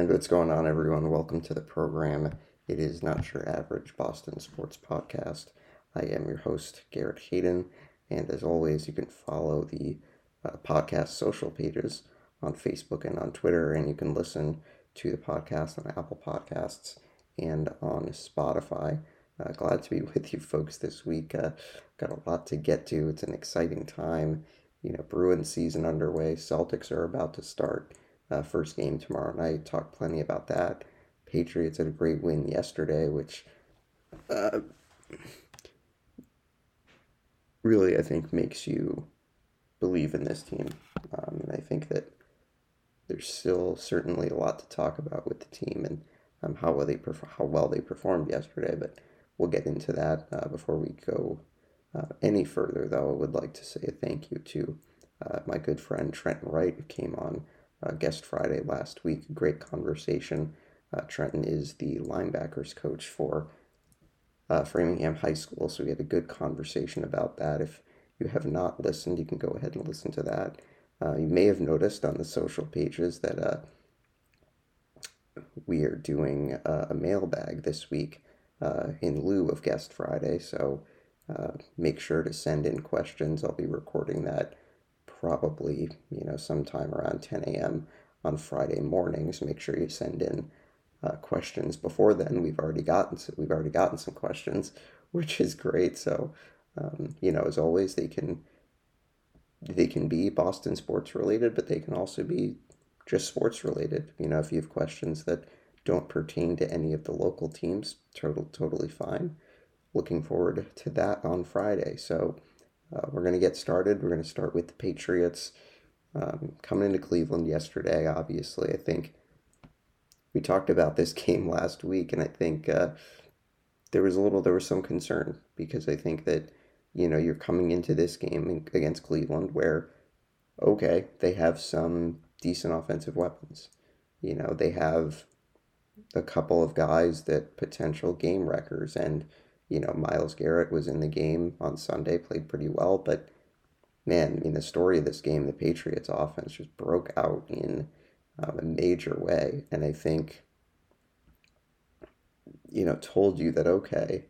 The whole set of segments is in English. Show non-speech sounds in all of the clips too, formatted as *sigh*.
And what's going on, everyone? Welcome to the program. It is not your average Boston sports podcast. I am your host, Garrett Hayden. And as always, you can follow the uh, podcast social pages on Facebook and on Twitter. And you can listen to the podcast on Apple Podcasts and on Spotify. Uh, glad to be *laughs* with you folks this week. Uh, got a lot to get to. It's an exciting time. You know, Bruins season underway. Celtics are about to start uh, first game tomorrow night. Talk plenty about that. Patriots had a great win yesterday, which uh, really I think makes you believe in this team. Um, and I think that there's still certainly a lot to talk about with the team and um, how well they perf- how well they performed yesterday. But we'll get into that uh, before we go uh, any further. Though I would like to say a thank you to uh, my good friend Trent Wright, who came on uh, guest Friday last week. Great conversation. Uh, Trenton is the linebackers coach for uh, Framingham High School, so we had a good conversation about that. If you have not listened, you can go ahead and listen to that. Uh, you may have noticed on the social pages that uh, we are doing uh, a mailbag this week in lieu of Guest Friday, so make sure to send in questions. I'll be recording that probably you know sometime around 10 a.m. on Friday mornings. Make sure you send in uh, questions before then. We've already gotten we've already gotten some questions, *laughs* which is great. So um, you know, as always, they can they can be Boston sports related, but they can also be just sports related. You know, if you have questions that don't pertain to any of the local teams, total totally fine. Looking forward to that on Friday. So uh, we're going to get started. We're going to start with the Patriots um, coming into Cleveland yesterday. Obviously, I think we talked about this *laughs* game last week, and I think uh, there was a little, there was some concern because I think that you know you're coming into this game against Cleveland where okay they have some decent offensive weapons. You know they have a couple of guys that potential game wreckers and you know, Myles Garrett was in the game on Sunday, played pretty well, but man, I mean, the story of this game, the Patriots offense just broke out in um, a major way. And I think, you know, told you that, okay,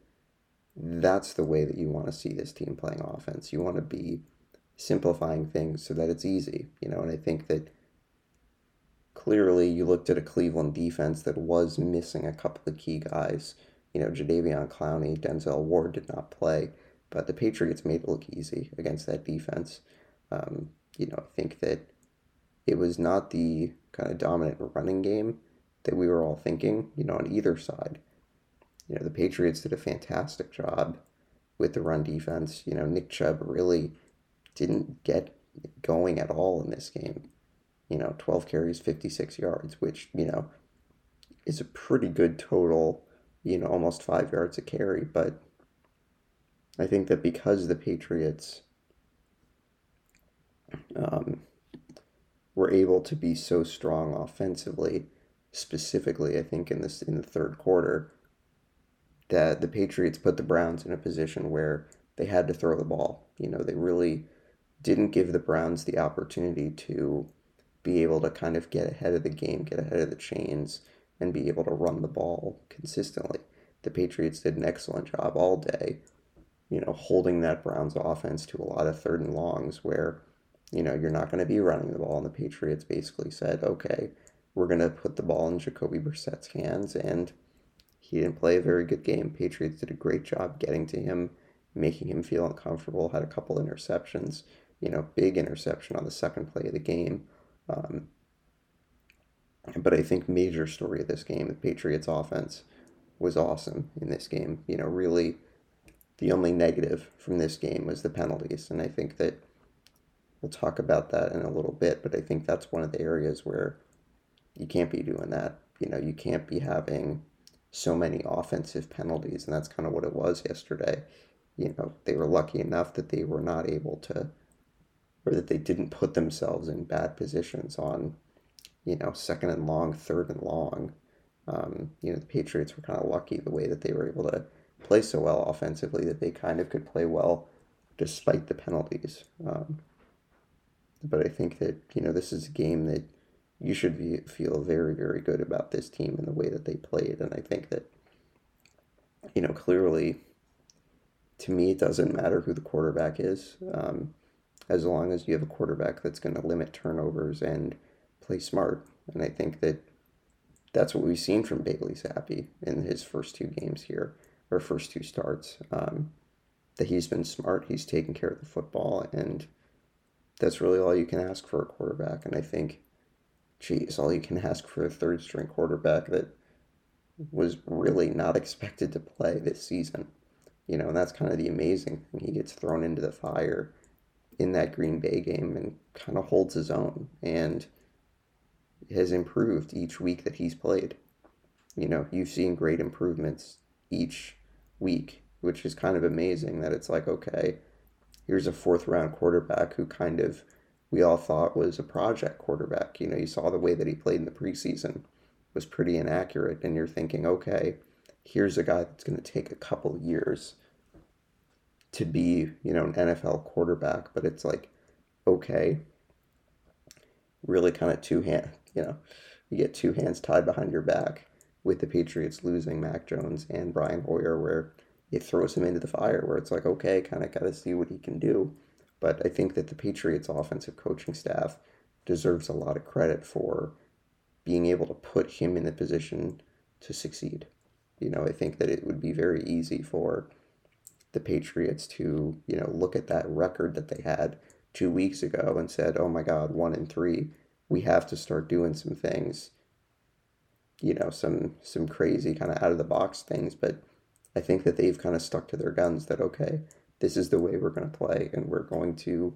that's the way that you want to see this team playing offense. You want to be simplifying things so that it's easy, you know, and I think that clearly you looked at a Cleveland defense that was missing a couple of key guys you know, Jadeveon Clowney, Denzel Ward did not play, but the Patriots made it look easy against that defense. Um, you know, I think that it was not the kind of dominant running game that we were all thinking, you know, on either side. You know, the Patriots did a fantastic job with the run defense. You know, Nick Chubb really didn't get going at all in this game. You know, 12 carries, 56 yards, which, you know, is a pretty good total you know, almost five yards a carry. But I think that because the Patriots um, were able to be so strong offensively, specifically, I think in this in the third quarter, that the Patriots put the Browns in a position where they had to throw the ball. You know, they really didn't give the Browns the opportunity to be able to kind of get ahead of the game, get ahead of the chains, and be able to run the ball consistently. The Patriots did an excellent job all day, you know, holding that Browns offense to a lot of third and longs where, you know, you're not going to be running the ball. And the Patriots basically said, okay, we're going to put the ball in Jacoby Brissett's hands. And he didn't play a very good game. Patriots did a great job getting to him, making him feel uncomfortable, had a couple interceptions, you know, big interception on the second play of the game. Um, but I think major story of this game, the Patriots offense was awesome in this game. You know, really the only negative from this game was the penalties. And I think that we'll talk about that in a little bit, but I think that's one of the areas where you can't be doing that. You know, you can't be having so many offensive penalties, and that's kind of what it was yesterday. You know, they were lucky enough that they were not able to, or that they didn't put themselves in bad positions on you know, second and long, third and long. Um, you know, the Patriots were kind of lucky the way that they were able to play so well offensively that they kind of could play well despite the penalties. Um, but I think that, you know, this is a game that you should be, feel very, very good about this team and the way that they played. And I think that, you know, clearly, to me, it doesn't matter who the quarterback is, um, as long as you have a quarterback that's going to limit turnovers and smart. And I think that that's what we've seen from Bailey Zappe in his first two games here, or first two starts. Um, that he's been smart, he's taken care of the football, and that's really all you can ask for a quarterback. And I think, geez, all you can ask for a third string quarterback that was really not *laughs* expected to play this season. You know, and that's kind of the amazing thing. He gets thrown into the fire in that Green Bay game and kind of holds his own and has improved each week that he's played. You know, you've seen great improvements each week, which is kind of amazing that it's like, okay, here's a fourth round quarterback who kind of we all thought was a project quarterback. You know, you saw the way that he played in the preseason was pretty inaccurate, and you're thinking, okay, here's a guy that's going to take a couple years to be, you know, an NFL quarterback, but it's like, okay, really kind of two hand, you know, you get two hands tied behind your back with the Patriots losing Mac Jones and Brian Hoyer, where it throws him into the fire where it's like, okay, kind of got to see what he can do. But I think that the Patriots offensive coaching staff deserves a lot of credit for being able to put him in the position to succeed. You know, I think that it would be very easy for the Patriots to, you know, look at that record that they had two weeks ago and said, oh my God, one in three, we have to start doing some things, you know, some some crazy kind of out of the box things. But I think that they've kind of stuck to their guns that, okay, this is the way we're going to play and we're going to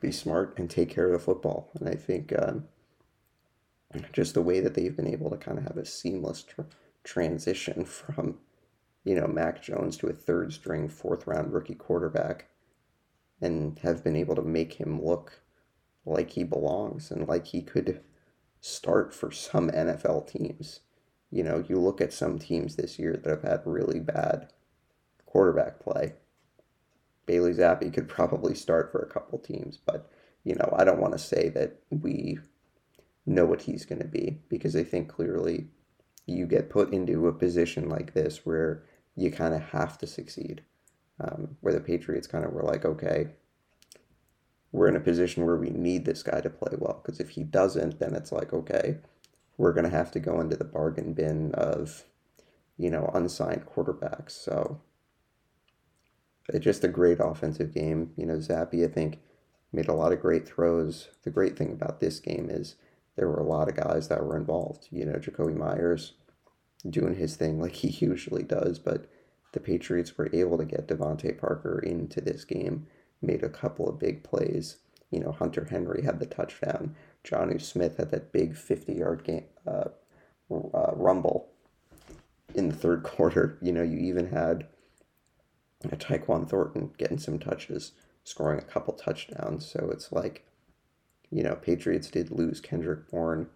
be smart and take care of the football. And I think um, just the way that they've been able to kind of have a seamless tr- transition *laughs* from, you know, Mac Jones to a third string, fourth round rookie quarterback and have been able to make him look like he belongs and like he could start for some NFL teams you know, you look at some teams this year that have had really bad quarterback play. Bailey Zappe could probably start for a couple teams, but you know, I don't want to say that we know what he's going to be because I think clearly you get put into a position like this where you kind of have to succeed. Um, where the Patriots kind of were like, okay, we're in a position where we need this guy to play well because if he doesn't, then it's like, okay, we're going to have to go into the bargain bin of, you know, unsigned quarterbacks. So it's just a great offensive game. You know, Zappe, I think, made a lot of great throws. The great thing about this game is there were a lot of guys that were involved. You know, Jakobi Meyers doing his thing like *laughs* he usually does, but the Patriots were able to get DeVante Parker into this game, made a couple of big plays. You know, Hunter Henry had the touchdown. Jonnu Smith had that big 50 yard game, uh, uh, rumble in the third *laughs* quarter. You know, you even had a Tyquan Thornton getting some touches, scoring a couple touchdowns. So it's like, you know, Patriots did lose Kendrick Bourne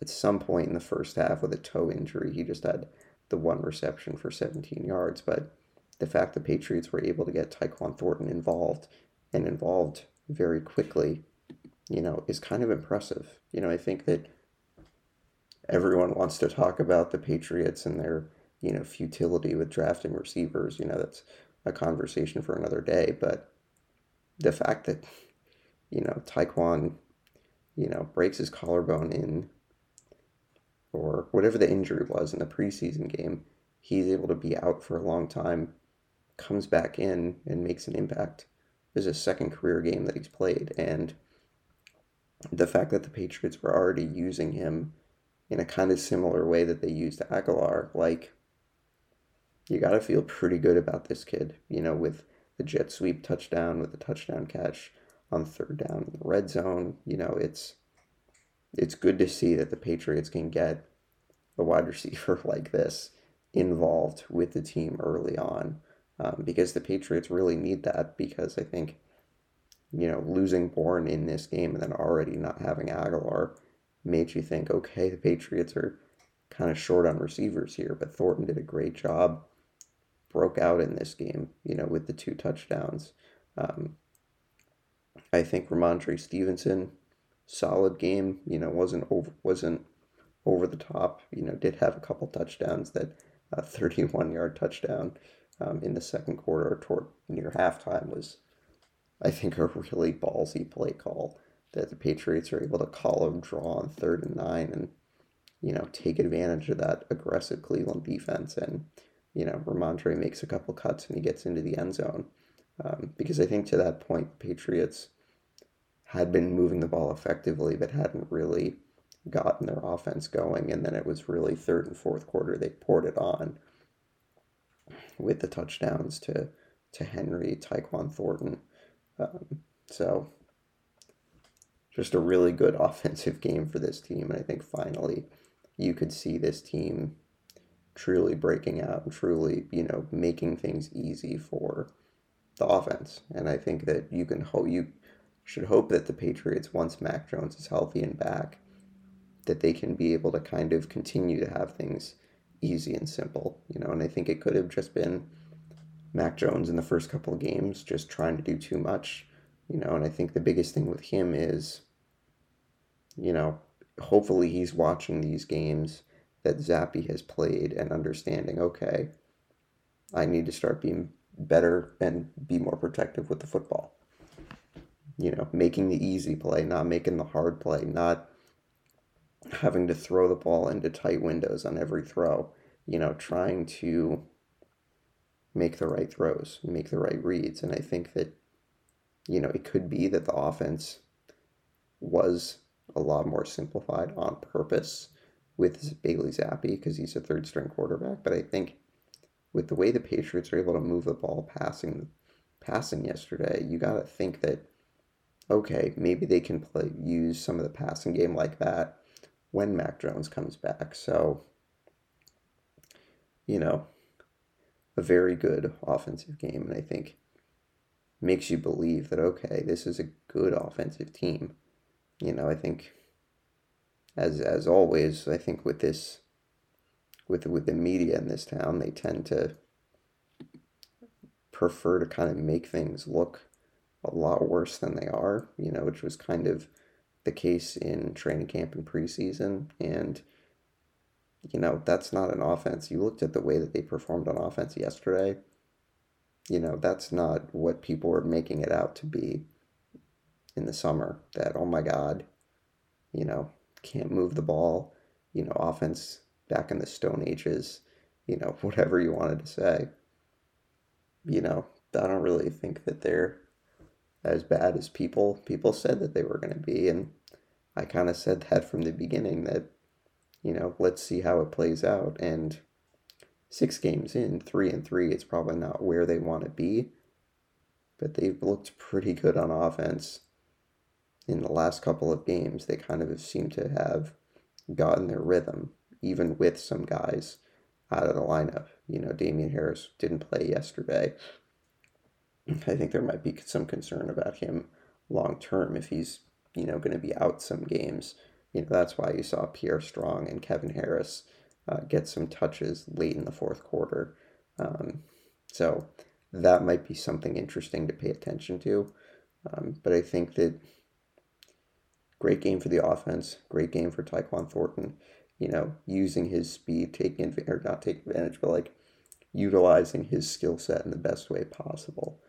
at some point in the first half with a toe injury. He just had the one reception for 17 yards. But the fact the Patriots were able to get Tyquan Thornton involved and involved very quickly you know, is kind of impressive. You know, I think that everyone wants to talk about the Patriots and their, you know, futility with drafting receivers. You know, that's a conversation for another day. But the fact that, you know, Tyquan, you know, breaks his collarbone in or whatever the injury was in the preseason game, he's able to be out for a long time, comes back in and makes an impact. This is a second career game that he's played. And the fact that the Patriots were already using him in a kind of similar way that they used Agholor, like you got to feel pretty good about this kid, you know, with the jet sweep touchdown, with the touchdown catch on third down in the red zone. You know, it's it's good to see that the Patriots can get a wide *laughs* receiver like this involved with the team early on um, because the Patriots really need that because I think you know, losing Bourne in this game and then already not having Agholor made you think, okay, the Patriots are kind of short on receivers here, but Thornton did a great job, broke out in this game, you know, with the two touchdowns. Um, I think Rhamondre Stevenson solid game. You know, wasn't over wasn't over the top. You know, did have a couple touchdowns that a 31 yard touchdown um, in the second quarter toward near halftime was, I think, a really ballsy play call that the Patriots are able to call a draw on third and nine and, you know, take advantage of that aggressive Cleveland defense. And, you know, Rhamondre makes a couple cuts and he gets into the end zone. Um, because I think to that point, Patriots had been moving the ball effectively, but hadn't really gotten their offense going. And then it was really third and fourth quarter, they poured it on with the touchdowns to, to Henry, Tyquan Thornton. Um, so just a really good *laughs* offensive game for this team. And I think finally you could see this team truly breaking out and truly, you know, making things easy for the offense. And I think that you can hope you should hope that the Patriots, once Mac Jones is healthy and back, that they can be able to kind of continue to have things easy and simple, you know. And I think it could have just been Mac Jones in the first couple of games just trying to do too much, you know. And I think the biggest thing with him is, you know, hopefully he's watching these games that Zappe has played and understanding, okay, I need to start being better and be more protective with the football. You know, making the easy play, not making the hard play, not having to throw the ball into tight windows on every throw, you know, trying to make the right throws, make the right reads. And I think that, you know, it could be that the offense was a lot more simplified on purpose with Bailey Zappe because he's a third string quarterback. But I think with the way the Patriots are able to move the ball passing passing yesterday, you got to think that okay, maybe they can play use some of the passing game like that when Mac Jones comes back. So, you know, a very good offensive game, and I think makes you believe that okay, this is a good offensive team. You know, I think as as always, I think with this with with the media in this town, they tend to prefer to kind of make things look a lot worse than they are, you know, which was kind of the case in training camp and preseason. And, you know, that's not an offense. You looked at the way that they performed on offense yesterday. You know, that's not what people were making it out to be in the summer. That, oh my God, you know, can't move the ball, you know, offense back in the Stone Ages, you know, *laughs* whatever you wanted to say. You know, I don't really think that they're as bad as people people said that they were going to be and I kind of said that from the beginning that you know let's see how it plays out and six games in 3 and 3 it's probably not where they want to be but they've looked pretty good on offense in the last couple of games. They kind of seem to have gotten their rhythm even with some guys out of the lineup. You know Damien Harris didn't play yesterday I think there might be some concern about him long term if he's you know going to be out some games. You know that's why you saw Pierre Strong and Kevin Harris uh, get some touches late in the fourth quarter. Um, so that might be something interesting to pay attention to. Um, but I think that great game for the offense, great game for Tyquan Thornton. You know, using his speed, taking or not taking advantage, but like utilizing his skill set in the best way possible.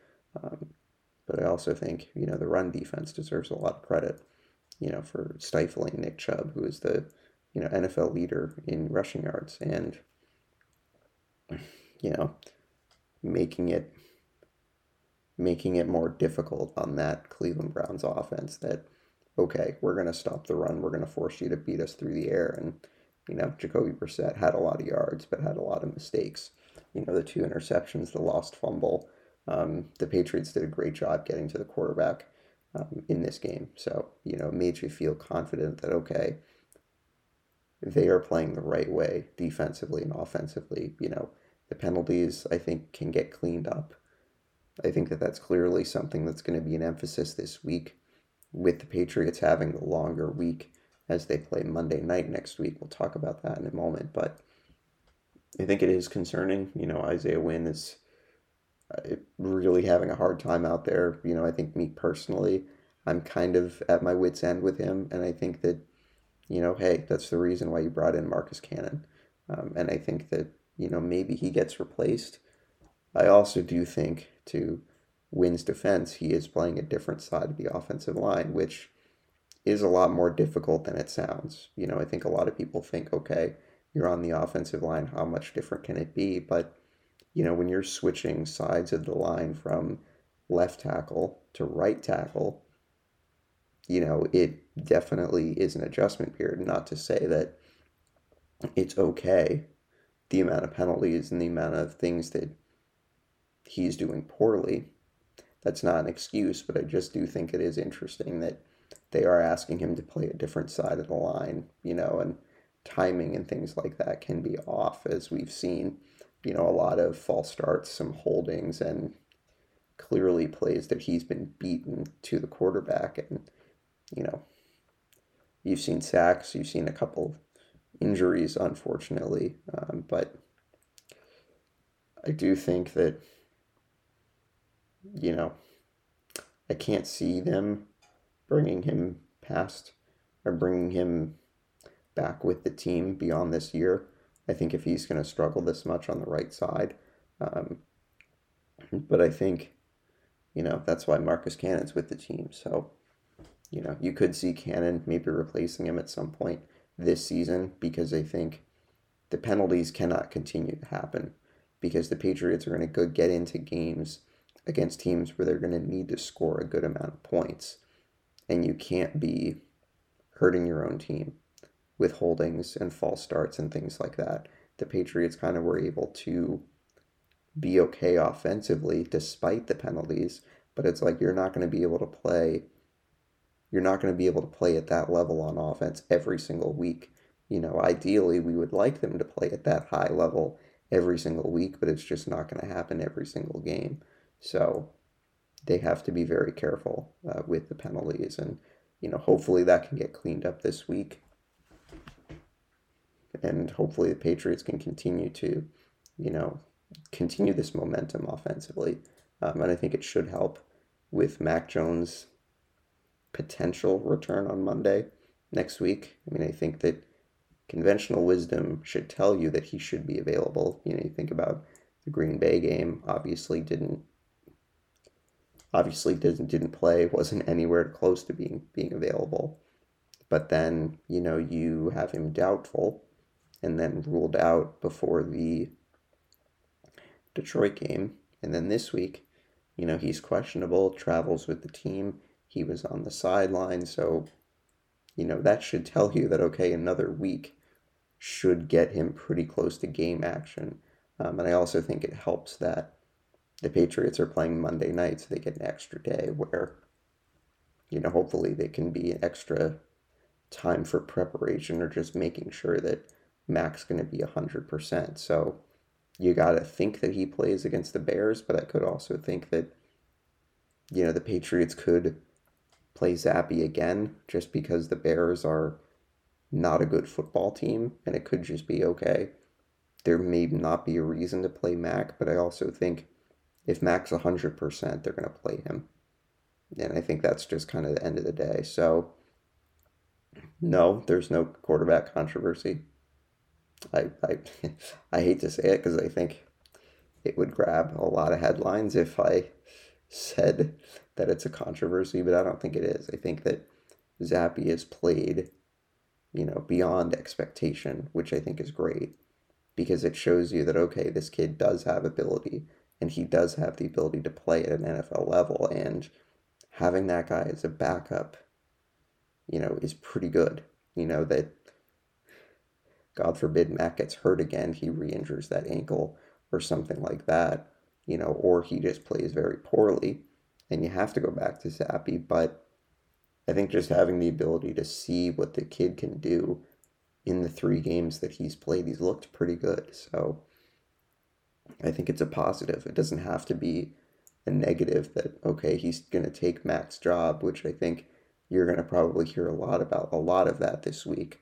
Um, but I also think, you know, the run defense deserves a lot of credit, you know, for stifling Nick Chubb, who is the, you know, NFL leader in rushing yards and, you know, making it making it more difficult on that Cleveland Browns offense that okay, we're going to stop the run. We're going to force you to beat us through the air. And, you know, Jacoby Brissett had a lot of yards, but had a lot of mistakes. You know, the two interceptions, the lost fumble, um, the Patriots did a great job getting to the quarterback um, in this game. So, you know, made you feel confident that, okay, they are playing the right way defensively and offensively. You know, the penalties, I think, can get cleaned up. I think that that's clearly something that's going to be an emphasis this week with the Patriots having the longer week as they play Monday night next week. We'll talk about that in a moment. But I think it is concerning. You know, Isaiah Wynn is really having a hard time out there. You know, I think me personally, I'm kind of at my wits' end with him, and I think that, you know, hey, that's the reason why you brought in Marcus Cannon. Um, and I think that, you know, maybe he gets replaced. I also do think, to Wynn's defense, he is playing a different side of the offensive line, which is a lot more difficult than it sounds. You know, I think a lot of people think, okay, you're on the offensive line, how much different can it be? But, you know, when you're switching sides of the line from left tackle to right tackle, you know, it definitely is an adjustment period. Not to say that it's okay, the amount of penalties and the amount of things that he's doing poorly. That's not an excuse, but I just do think it is interesting that they are asking him to play a different side of the line, you know, and timing and things like that can be off, as we've seen, you know, a lot of false starts, some holdings, and clearly plays that he's been beaten to the quarterback. And, you know, you've seen sacks, you've seen a couple injuries, unfortunately, um, but I do think that, you know, I can't see them bringing him past or bringing him back with the team beyond this year. I think if he's going to struggle this much on the right side, um, but I think, you know, that's why Marcus Cannon's with the team. So, you know, you could see Cannon maybe replacing him at some point this season because I think the penalties cannot continue to happen because the Patriots are going to go get into games against teams where they're going to need to score a good amount of points and you can't be hurting your own team with holdings and false starts and things like that. The Patriots kind of were able to be okay offensively despite the penalties, but it's like you're not going to be able to play you're not going to be able to play at that level on offense every single week. You know, ideally we would like them to play at that high level every single week, but it's just not going to happen every single game. So, they have to be very careful uh, with the penalties, and you know, hopefully that can get cleaned up this week, and hopefully the Patriots can continue to, you know, continue this momentum offensively, um, and I think it should help with Mac Jones' potential return on Monday next week. I mean, I think that conventional wisdom should tell you that he should be available. You know, you think about the Green Bay game, obviously didn't obviously didn't didn't play, *laughs* wasn't anywhere close to being being available. But then, you know, you have him doubtful and then ruled out before the Detroit game. And then this week, you know, he's questionable, travels with the team. He was on the sideline, so you know, that should tell you that okay, another week should get him pretty close to game action. Um, and I also think it helps that the Patriots are playing Monday night, so they get an extra day where, you know, hopefully they can be an extra time for preparation or just making sure that Mac's going to be 100%. So you got to think that he plays against the Bears, but I could also think that, you know, the Patriots could play Zappe again just because the Bears are not a good football team and it could just be okay. There may not be a reason to play Mac, but I also think if Mac's 100%, they're going to play him. And I think that's just kind of the end of the day. So, no, there's no quarterback controversy. I, I, *laughs* I hate to say it because I think it would grab a lot of headlines if I said that it's a controversy, but I don't think it is. I think that Zappe has played, you know, beyond expectation, which I think is great because it shows you that, okay, this kid does have ability and he does have the ability to play at an NFL level. And having that guy as a backup, you know, is pretty good. You know, that God forbid Matt gets hurt again, he re injures that ankle or something like that, you know, or he just plays very poorly and you have to go back to Zappe. But I think just having the ability to see what the kid can do in the three games that he's played, he's looked pretty good. So I think it's a positive. It doesn't have to be a negative that, okay, he's going to take Mac's job, which I think you're going to probably hear a lot about, a lot of that this week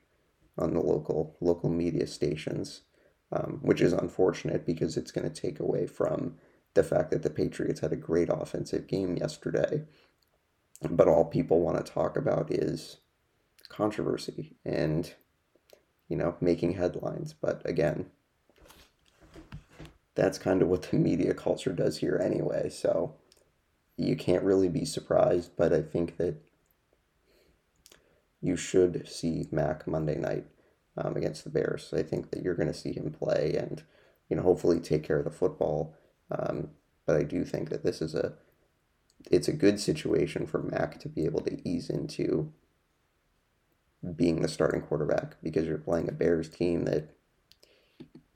on the local local media stations, um, which is unfortunate because it's going to take away from the fact that the Patriots had a great offensive game yesterday. But all people want to talk about is controversy and you know making headlines. But again that's kind of what the media culture does here anyway so you can't really be surprised. But i think that you should see mac monday night um, against the bears i think that you're going to see him play and you know hopefully take care of the football um, but i do think that this is a it's a good situation for Mac to be able to ease into being the starting quarterback because you're playing a Bears team that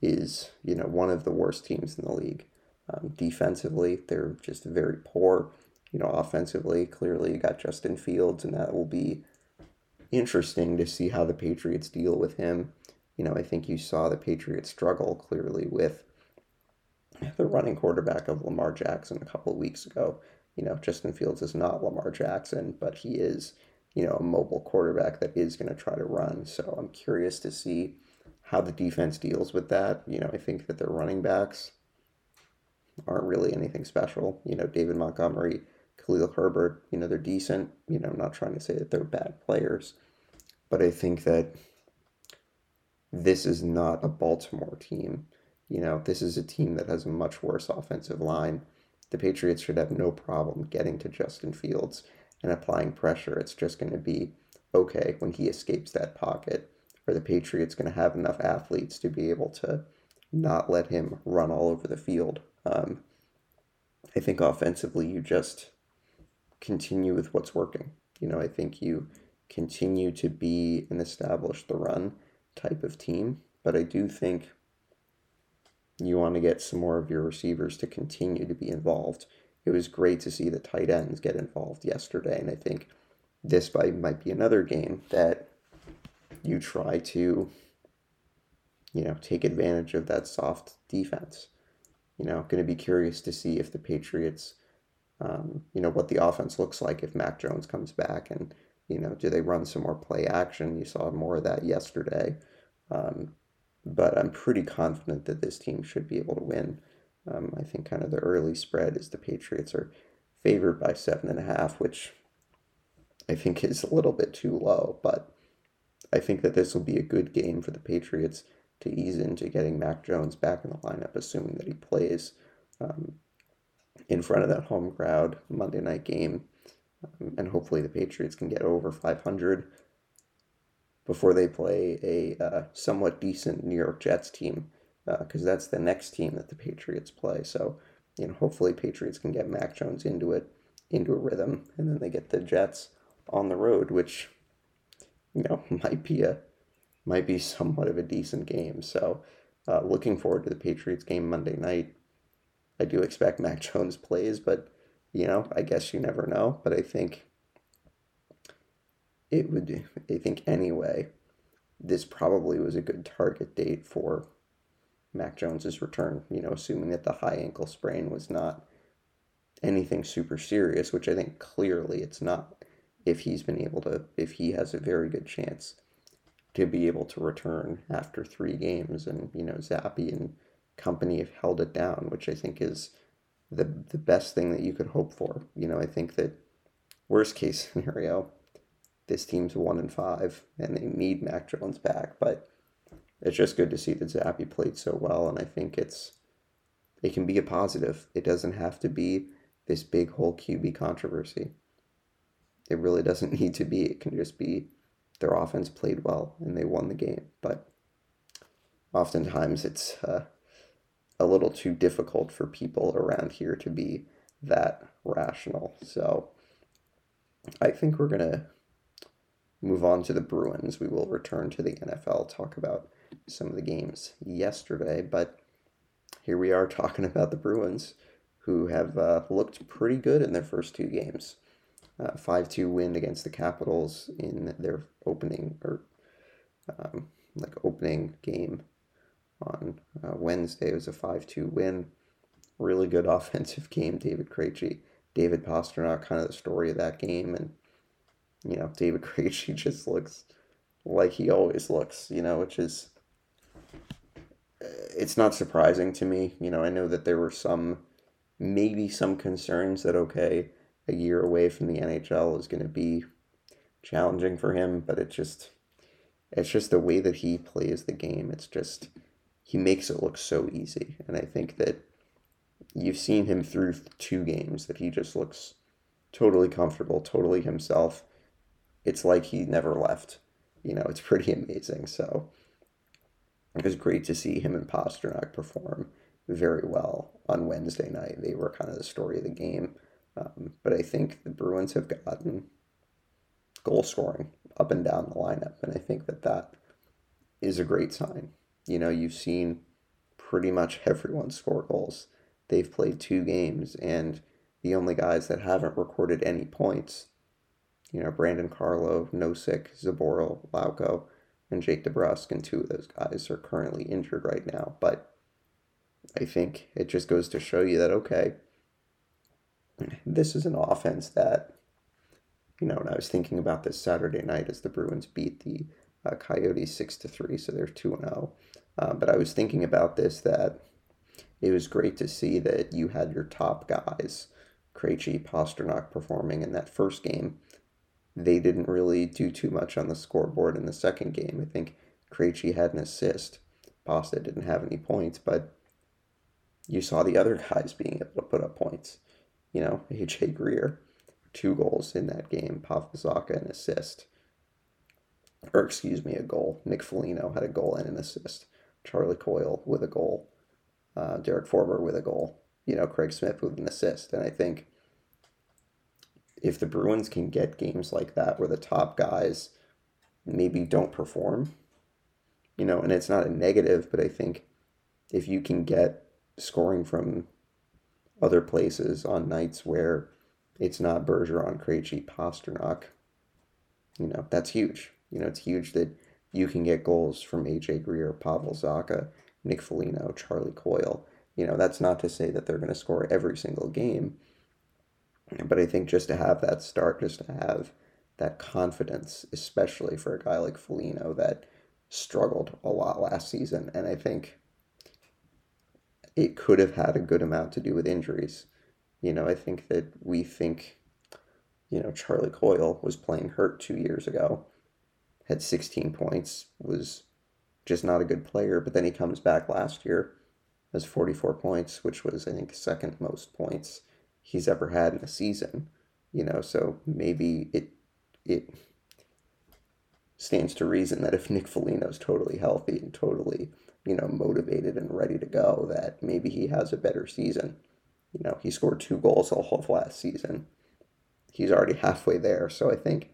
is, you know, one of the worst teams in the league. Um, defensively, they're just very poor. You know, offensively, clearly you got Justin Fields, and that will be interesting to see how the Patriots deal with him. You know, I think you saw the Patriots struggle clearly with the running quarterback of Lamar Jackson a couple of weeks ago you know, Justin Fields is not Lamar Jackson, but he is, you know, a mobile quarterback that is going to try to run. So I'm curious to see how the defense deals with that. You know, I think that their running backs aren't really anything special. You know, David Montgomery, Khalil Herbert, you know, they're decent. You know, I'm not trying to say that they're bad players, but I think that this is not a Baltimore team. You know, this is a team that has a much worse offensive line the Patriots should have no problem getting to Justin Fields and applying pressure. It's just going to be okay when he escapes that pocket. Are the Patriots going to have enough athletes to be able to not let him run all over the field? Um, I think offensively, you just continue with what's working. You know, I think you continue to be an establish the run type of team, but I do think you want to get some more of your receivers to continue to be involved. It was great to see the tight ends get involved yesterday, and I think this might be another game that you try to, you know, take advantage of that soft defense. You know, going to be curious to see if the Patriots, um, you know, what the offense looks like if Mac Jones comes back, and you know, do they run some more play action? You saw more of that yesterday. Um, but I'm pretty confident that this team should be able to win. Um, I think kind of the early spread is the Patriots are favored by seven and a half, which I think is a little bit too low, but I think that this will be a good game for the Patriots to ease into getting Mac Jones back in the lineup, assuming that he plays um, in front of that home crowd Monday night game. And hopefully the Patriots can get over 500 before they play a uh, somewhat decent New York Jets team, because uh, that's the next team that the Patriots play. So, you know, hopefully Patriots can get Mac Jones into it, into a rhythm, and then they get the Jets on the road, which, you know, *laughs* might be a might be somewhat of a decent game. So, uh, looking forward to the Patriots game Monday night. I do expect Mac Jones plays, but you know, I guess you never know. But I think it would, I think anyway, this probably was a good target date for Mac Jones's return, you know, assuming that the high ankle sprain was not anything super serious, which I think clearly it's not if he's been able to, if he has a very good chance to be able to return after three games. And, you know, Zappe and company have held it down, which I think is the, the best thing that you could hope for. You know, I think that worst case *laughs* scenario, this team's one and five, and they need Mac Jones back. But it's just good to see that Zappe played so well, and I think it's it can be a positive. It doesn't have to be this big whole QB controversy. It really doesn't *laughs* need to be. It can just be their offense played well and they won the game. But oftentimes it's uh, a little too difficult for people around here to be that rational. So I think we're going to move on to the Bruins. We will return to the NFL, talk about some of the games yesterday, but here we are talking *laughs* about the Bruins, who have uh, looked pretty good in their first two games. Uh, 5 2 win against the Capitals in their opening, or um, like opening game on uh, Wednesday. It was a 5 2 win. Really good *laughs* offensive game. David Krejci, David Pastrnak, kind of the story of that game. And you know, David *laughs* Krejci just looks like he always looks, you know, which is it's not surprising to me. You know, I know that there were some maybe some concerns that okay, a year away from the NHL is going to be challenging for him, but it just it's just the way that he plays the game. It's just he makes it look so easy, and I think that you've seen him through two games that he just looks totally comfortable, totally himself. It's like he never left. You know, it's *laughs* pretty amazing. So it was great to see him and Pastrnak perform very well on Wednesday night. They were kind of the story of the game. Um, but I think the Bruins have gotten goal scoring up and down the lineup, and I think that that is a great sign. You know, you've seen pretty much everyone score goals. They've played two games, and the only guys that haven't recorded any points, you know, Brandon Carlo, Nosek, Zboril, Lauko, and Jake DeBrusk, and two of those guys are currently injured right now. But I think it just goes to show you that, okay, this is an offense that, you know, and I was thinking about this Saturday night as the Bruins beat the uh, Coyotes 6 to 3, so they're 2 and 0. Uh, but I was thinking about this that it was great to see that you had your top guys, Krejci, Pastrnak performing in that first game. They didn't really do too much on the scoreboard in the second game. I think Krejci had an assist. Pasta didn't have any points, but you saw the other *laughs* guys being able to put up points. You know, AJ Greer, two goals in that game. Pavel Zacha, an assist. Or, excuse me, a goal. Nick Foligno had a goal and an assist. Charlie Coyle with a goal. Uh, Derek Forbort with a goal. You know, Craig Smith with an assist. And I think if the Bruins can get games like that where the top guys maybe don't perform, you know, and it's not a negative, but I think if you can get scoring from other places on nights where it's not Bergeron, Krejci, Pastrnak, you know, that's huge. You know, it's huge that you can get goals from AJ Greer, Pavel Zacha, Nick Foligno, Charlie Coyle. You know, that's not to say that they're going to score every single game, but I think just to have that start, just to have that confidence, especially for a guy like Foligno that struggled a lot last season, and I think it could have had a good amount to do with injuries. You know, I think that we think, you know, Charlie Coyle was playing hurt two years ago, had 16 points, was just not a good player, but then he comes back last year, has 44 points, which was, I think, second most points he's ever had in a season. You know, so maybe it it stands to reason that if *laughs* Nick Foligno's totally healthy and totally you know, motivated and ready to go, that maybe he has a better season. You know, he scored two goals all of last season. He's already halfway there. So I think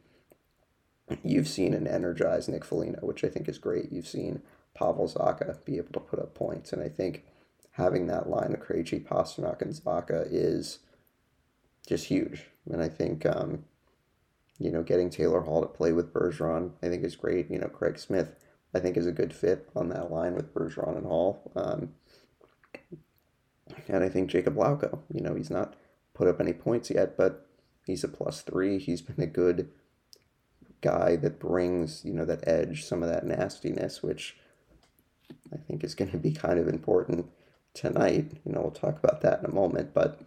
you've seen an energized Nick Foligno, which I think is great. You've seen Pavel Zacha be able to put up points. And I think having that line of Krejci, Pastrnak, and Zacha is just huge. And I think, um, you know, getting Taylor Hall to play with Bergeron, I think is great. You know, Craig Smith I think is a good fit on that line with Bergeron and Hall. Um, and I think Jacob Lauko, you know, he's not put up any points yet, but he's a plus three. He's been a good guy that brings, you know, that edge, some of that nastiness, which I think is going to be kind of important tonight. You know, we'll talk about that in a moment, but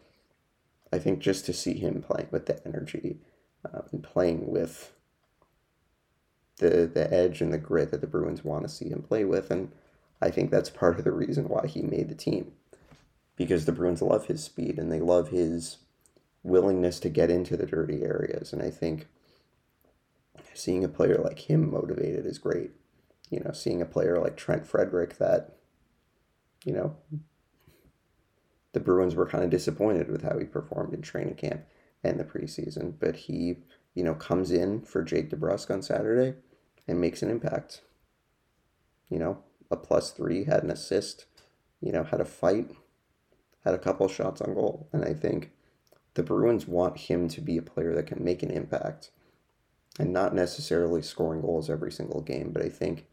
I think just to see him playing with the energy uh, and playing with the the edge and the grit that the Bruins want to see him play with, and I think that's part of the reason why he made the team, because the Bruins love his speed and they love his willingness to get into the dirty areas, and I think seeing a player like him motivated is great. You know, seeing a player like Trent Frederic that, you know, the Bruins were kind of disappointed with how he performed in training camp and the preseason, but he you know, comes in for Jake DeBrusk on Saturday and makes an impact. You know, a plus three, had an assist, you know, had a fight, had a couple shots on goal. And I think the Bruins want him to be a player that can make an impact and not necessarily scoring goals every single game, but I think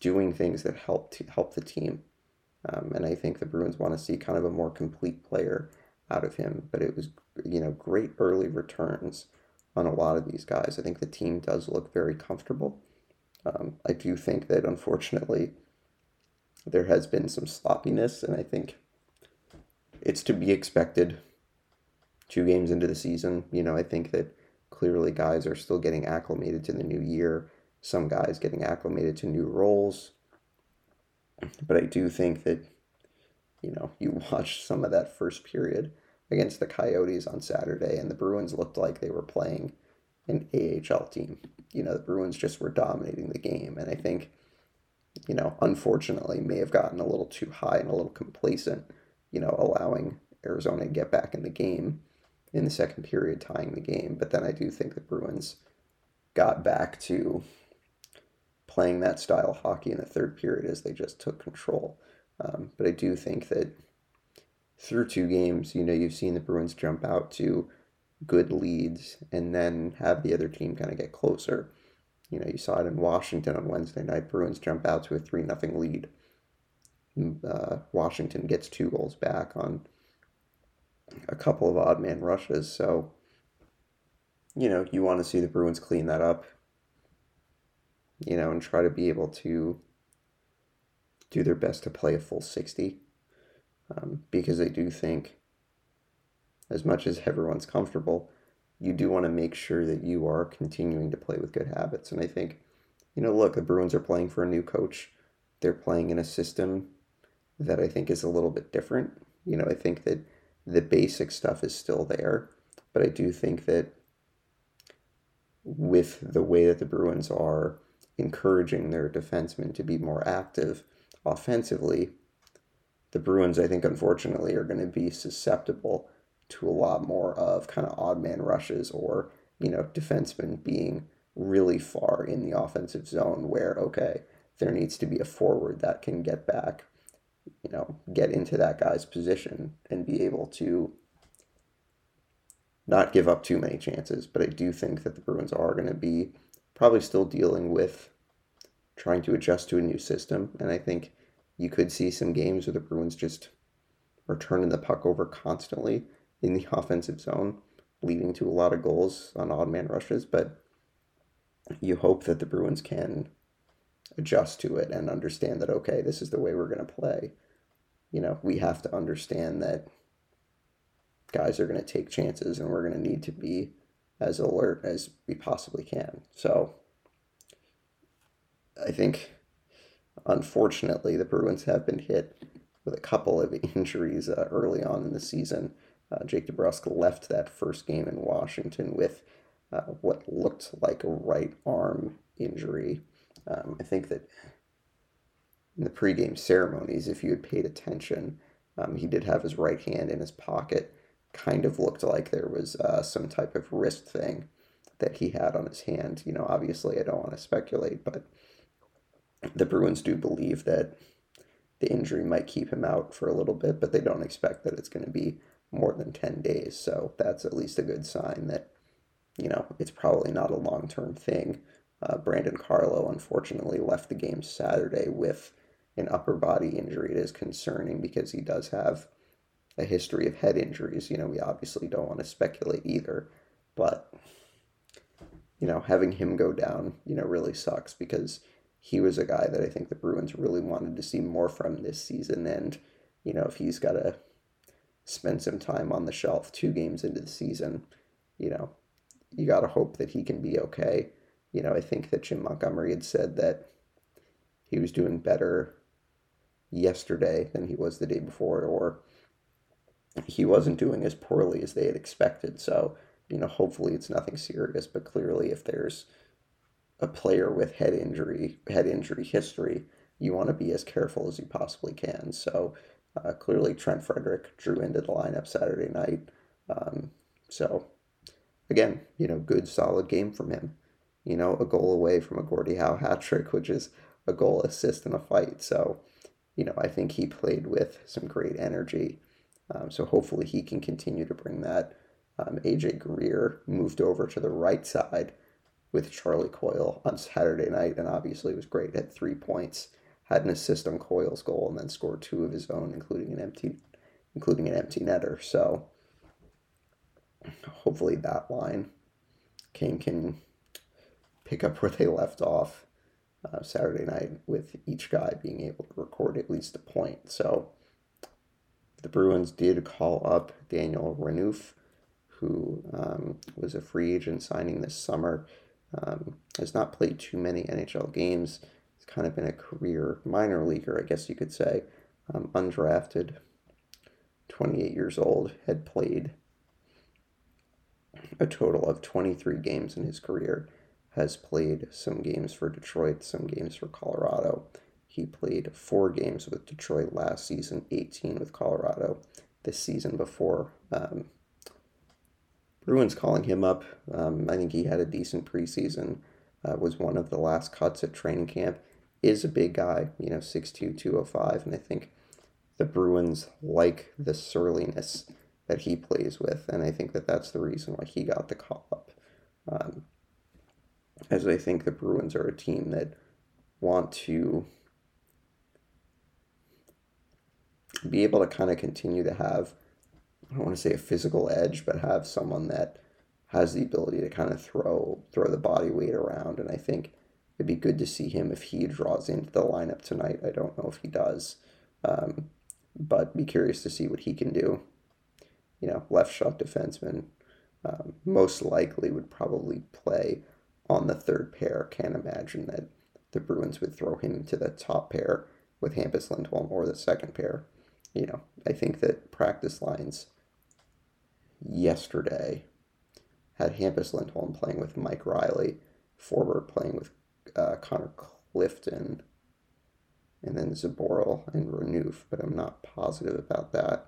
doing things that help help the team. Um, and I think the Bruins want to see kind of a more complete player out of him. But it was, you know, great early returns on a lot of these guys. I think the team does look very comfortable. Um, I do think that unfortunately there has been some sloppiness, and I think it's to be expected. two games into the season. You know, I think that clearly guys are still getting acclimated to the new year. Some guys getting acclimated to new roles. But I do think that, you know, you *laughs* watch some of that first period against the Coyotes on Saturday, and the Bruins looked like they were playing an AHL team. You know, the Bruins just were dominating the game. And I think, you know, unfortunately, may have gotten a little too high and a little complacent, you know, allowing Arizona to get back in the game in the second period, tying the game. But then I do think the Bruins got back to playing that style of hockey in the third period as they just took control. Um, but I do think that through two games, you know, you've seen the Bruins jump out to good leads and then have the other team kind of get closer. You know, you saw it in Washington on Wednesday night. Bruins jump out to a 3 nothing lead. Uh, Washington gets two goals back on a couple of odd man rushes. So, you know, you want to see the Bruins clean that up, you know, and try to be able to do their best to play a full 60. Um, because I do think, as much as everyone's comfortable, you do want to make sure that you are continuing to play with good habits. And I think, you know, look, the Bruins are playing for a new coach. They're playing in a system that I think is a little bit different. You know, I think that the basic stuff is still there, but I do think that with the way that the Bruins are encouraging their defensemen to be more active offensively, the Bruins, I think, unfortunately, are going to be susceptible to a lot more of kind of odd man rushes or, you know, defensemen being really far in the offensive zone where, okay, there needs to be a forward that can get back, you know, get into that guy's position and be able to not give up too many chances. But I do think that the Bruins are going to be probably still dealing with trying to adjust to a new system. And I think you could see some games where the Bruins just are turning the puck over constantly in the *laughs* offensive zone, leading to a lot of goals on odd man rushes. But you hope that the Bruins can adjust to it and understand that, okay, this is the way we're going to play. You know, we have to understand that guys are going to take chances and we're going to need to be as alert as we possibly can. So I think, unfortunately, the Bruins have been hit with a couple of *laughs* injuries uh, early on in the season. Uh, Jake DeBrusk left that first game in Washington with uh, what looked like a right arm injury. Um, I think that in the pregame ceremonies, if you had paid attention, um, he did have his right hand in his pocket. Kind of looked like there was uh, some type of wrist thing that he had on his hand. You know, obviously, I don't want to speculate, but the Bruins do believe that the injury might keep him out for a little bit, but they don't expect that it's going to be more than 10 days. So that's at least a good sign that, you know, it's probably not a long term thing. Uh, Brandon Carlo, unfortunately, left the game Saturday with an upper body injury. It is concerning because he does have a history of head injuries. You know, we obviously don't want to speculate either, but, you know, having him go down, you know, really sucks because he was a guy that I think the Bruins really wanted to see more from this season. And, you know, if he's got to spend some time on the shelf two games into the season, you know, you got to hope that he can be okay. You know, I think that Jim Montgomery had said that he was doing better yesterday than he was the day before, or he wasn't doing as poorly as they had expected. So, you know, hopefully it's nothing serious, but clearly if there's a player with head injury, head injury history, you want to be as careful as you possibly can. So, uh, clearly, Trent Frederic drew into the lineup Saturday night. Um, so, again, you know, good solid game from him. You know, a goal away from a Gordie Howe hat trick, which is a goal assist in a fight. So, you know, I think he played with some great energy. Um, so hopefully he can continue to bring that. Um, AJ Greer moved over to the right side with Charlie Coyle on Saturday night, and obviously was great. Had three points had an assist on Coyle's goal and then scored two of his own, including an empty, including an empty netter. So hopefully that line can can pick up where they left off uh, Saturday night with each guy being able to record at least a point. So the Bruins did call up Daniel Renouf who um, was a free agent signing this summer, um, has not played too many NHL games. He's kind of been a career minor leaguer, I guess you could say, um, undrafted, 28 years old, had played a total of 23 games in his career, has played some games for Detroit, some games for Colorado. He played four games with Detroit last season, 18 with Colorado this season before. Um, Bruins calling him up. Um, I think he had a decent preseason, uh, was one of the last cuts at training camp. Is a big guy, you know, 6'2, 205. And I think the Bruins like the surliness that he plays with. And I think that that's the reason why he got the call up. Um, as I think the Bruins are a team that want to be able to kind of continue to have, I don't want to say a physical edge, but have someone that has the ability to kind of throw throw the body weight around. And I think it'd be good to see him if he draws into the lineup tonight. I don't know if he does, um, but be curious to see what he can do. You know, left shot defenseman um, most likely would probably play on the third pair. Can't imagine that the Bruins would throw him to the top pair with Hampus Lindholm or the second pair you know, I think that practice lines yesterday had Hampus Lindholm playing with Mike Reilly, Forbort playing with uh, Connor Clifton, and then Zboril and Renouf, but I'm not positive about that.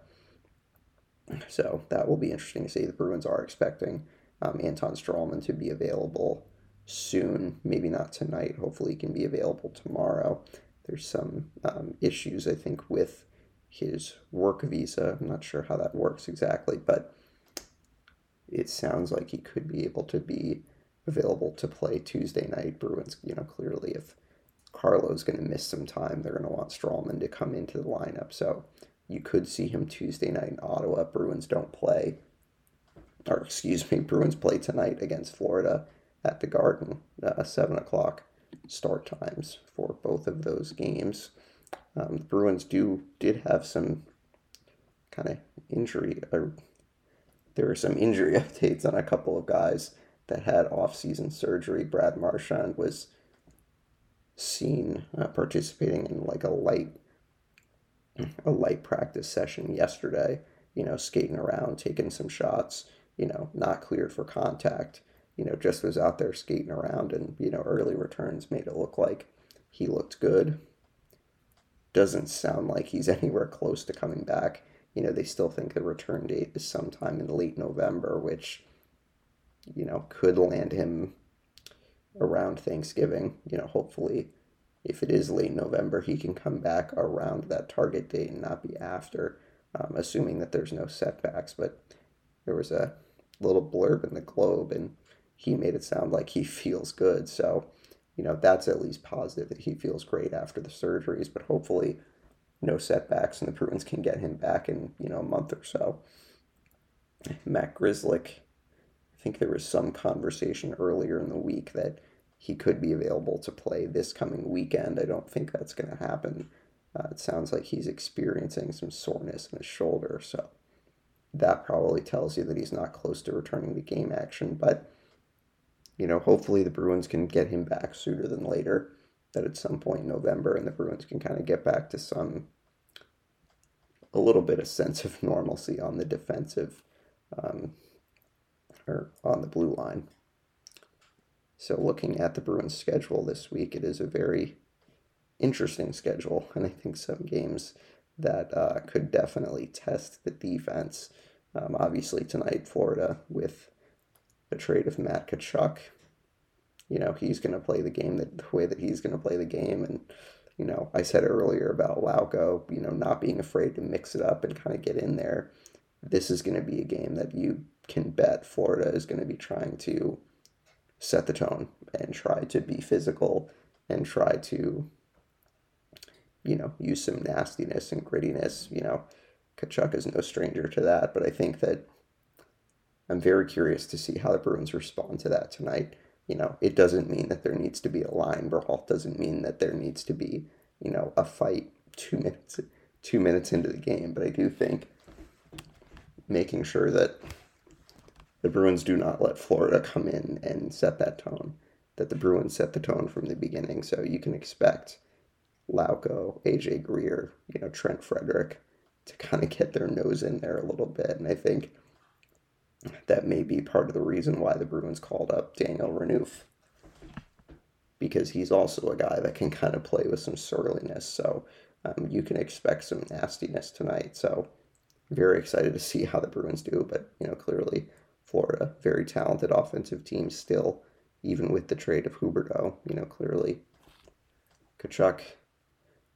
So that will be interesting to see. The Bruins are expecting um, Anton Stralman to be available soon, maybe not tonight. Hopefully, he can be available tomorrow. There's some um, issues, I think, with his work visa. I'm not sure how that works exactly, but it sounds like he could be able to be available to play Tuesday night. Bruins, you know, clearly if Carlo's going to miss some time, they're going to want Stralman to come into the lineup. So you could see him Tuesday night in Ottawa. Bruins don't play, or excuse me, Bruins play tonight against Florida at the Garden, uh, 7 o'clock start times for both of those games. Um, the Bruins do did have some kind of injury, or there were some injury *laughs* updates on a couple of guys that had off-season surgery. Brad Marchand was seen uh, participating in like a light *clears throat* a light practice session yesterday. You know, skating around, taking some shots. You know, not cleared for contact. You know, just was out there skating around, and you know, early returns made it look like he looked good doesn't sound like he's *laughs* anywhere close to coming back. You know, they still think the return date is sometime in late November, which, you know, could land him around Thanksgiving. You know, hopefully, if it is late November, he can come back around that target date and not be after, um, assuming that there's no setbacks. But there was a little blurb in the Globe, and he made it sound like he *laughs* feels good. So, you know, that's at least positive that he feels great after the surgeries, but hopefully no setbacks and the Bruins can get him back in, you know, a month or so. Matt Grzelcyk, I think there was some conversation earlier in the week that he could be available to play this coming weekend. I don't think that's going to happen. Uh, it sounds like he's experiencing some soreness in his shoulder, so that probably tells you that he's not close to returning to game action. But you know, hopefully the Bruins can get him back sooner than later. That at some point in November, and the Bruins can kind of get back to some a little bit of sense of *laughs* normalcy on the defensive um, or on the blue line. So, looking at the Bruins' schedule this week, it is a very interesting schedule, and I think some games that uh, could definitely test the defense. Um, obviously, tonight, Florida with a trade of Matt Tkachuk. You know, he's going to play the game that the way that he's going to play the game. And, you know, I said earlier about Lauko, you know, not being afraid to mix it up and kind of get in there. This is going to be a game that you can bet Florida is going to be trying to set the tone and try to be physical and try to, you know, use some nastiness and grittiness. You know, Tkachuk is no stranger to that, but I think that I'm very curious to see how the Bruins respond to that tonight. You know, it doesn't mean that there needs to be a line brawl. Doesn't mean that there needs to be, you know, a fight two minutes two minutes into the game. But I do think making sure that the Bruins do not let Florida come in and set that tone. That the Bruins set the tone from the beginning, so you can expect Lauko, AJ Greer, you know Trent Frederic, to kind of get their nose in there a little bit, and I think that may be part of the reason why the Bruins called up Daniel Renouf because he's also a guy that can kind of play with some surliness. So um, you can expect some nastiness tonight. So very excited to see how the Bruins do. But you know, clearly Florida, very talented offensive team still, even with the trade of Huberdeau. You know, clearly Tkachuk,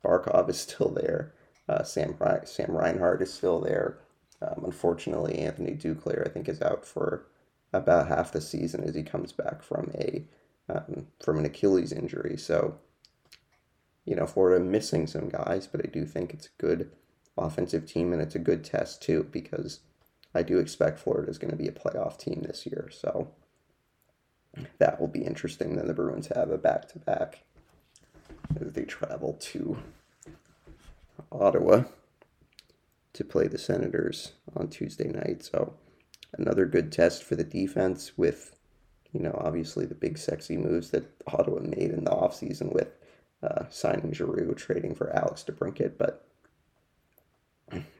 Barkov is still there. Uh, Sam Sam Reinhart is still there. Um, unfortunately, Anthony Duclair, I think, is out for about half the season as he comes back from a um, from an Achilles injury. So, you know, Florida missing some guys, but I do think it's a good offensive team and it's a good test too because I do expect Florida is going to be a playoff team this year. So that will be interesting. Then the Bruins have a back to back as they travel to Ottawa to play the Senators on Tuesday night. So another good test for the defense with, you know, obviously the big sexy moves that Ottawa made in the offseason with uh, signing Giroux, trading for Alex DeBrincat. But,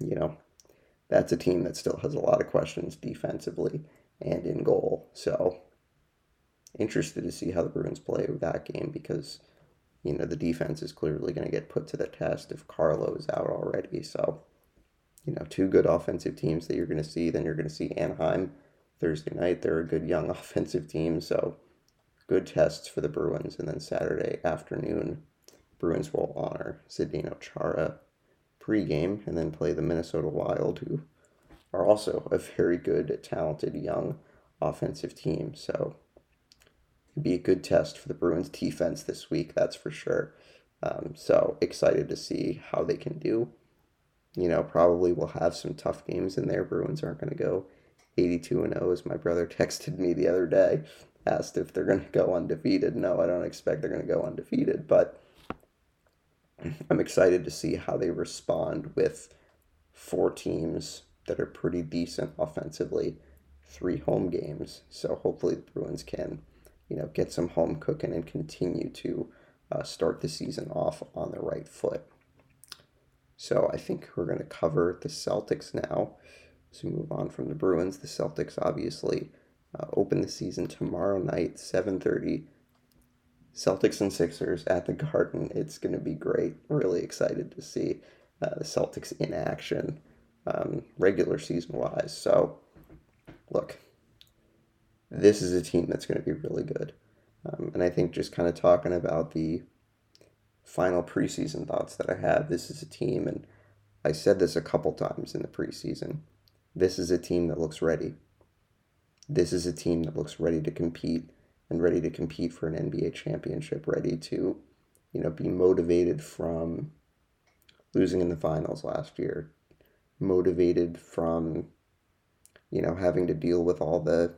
you know, that's a team that still has a lot of questions defensively and in goal. So interested to see how the Bruins play with that game because, you know, the defense is clearly going to get put to the test if Carlo is out already. So, you know, two good offensive teams that you're going to see. Then you're going to see Anaheim Thursday night. They're a good young *laughs* offensive team, so good tests for the Bruins. And then Saturday afternoon, Bruins will honor Zdeno Chara pregame and then play the Minnesota Wild, who are also a very good, talented young offensive team. So it'd be a good test for the Bruins defense this week, that's for sure. Um, so excited to see how they can do you know, probably will have some tough games in there. Bruins aren't going to go 82 and 0 as my brother *laughs* texted me the other day, asked if they're going to go undefeated. No, I don't expect they're going to go undefeated, but *clears throat* I'm excited to see how they respond with four teams that are pretty decent offensively, three home games. So hopefully the Bruins can, you know, get some home cooking and continue to uh, start the season off on the right foot. So I think we're going to cover the Celtics now. So move on from the Bruins. The Celtics obviously uh, open the season tomorrow night, 7:30. Celtics and Sixers at the Garden. It's going to be great. Really excited to see uh, the Celtics in action, um, regular season wise. So, look, this is a team that's going to be really good. Um, and I think just kind of talking about the final preseason thoughts that I have. This is a team, and I said this a couple times in the preseason. This is a team that looks ready. This is a team that looks ready to compete and ready to compete for an NBA championship, ready to, you know, be motivated from losing in the finals last year, motivated from, you know, having to deal with all the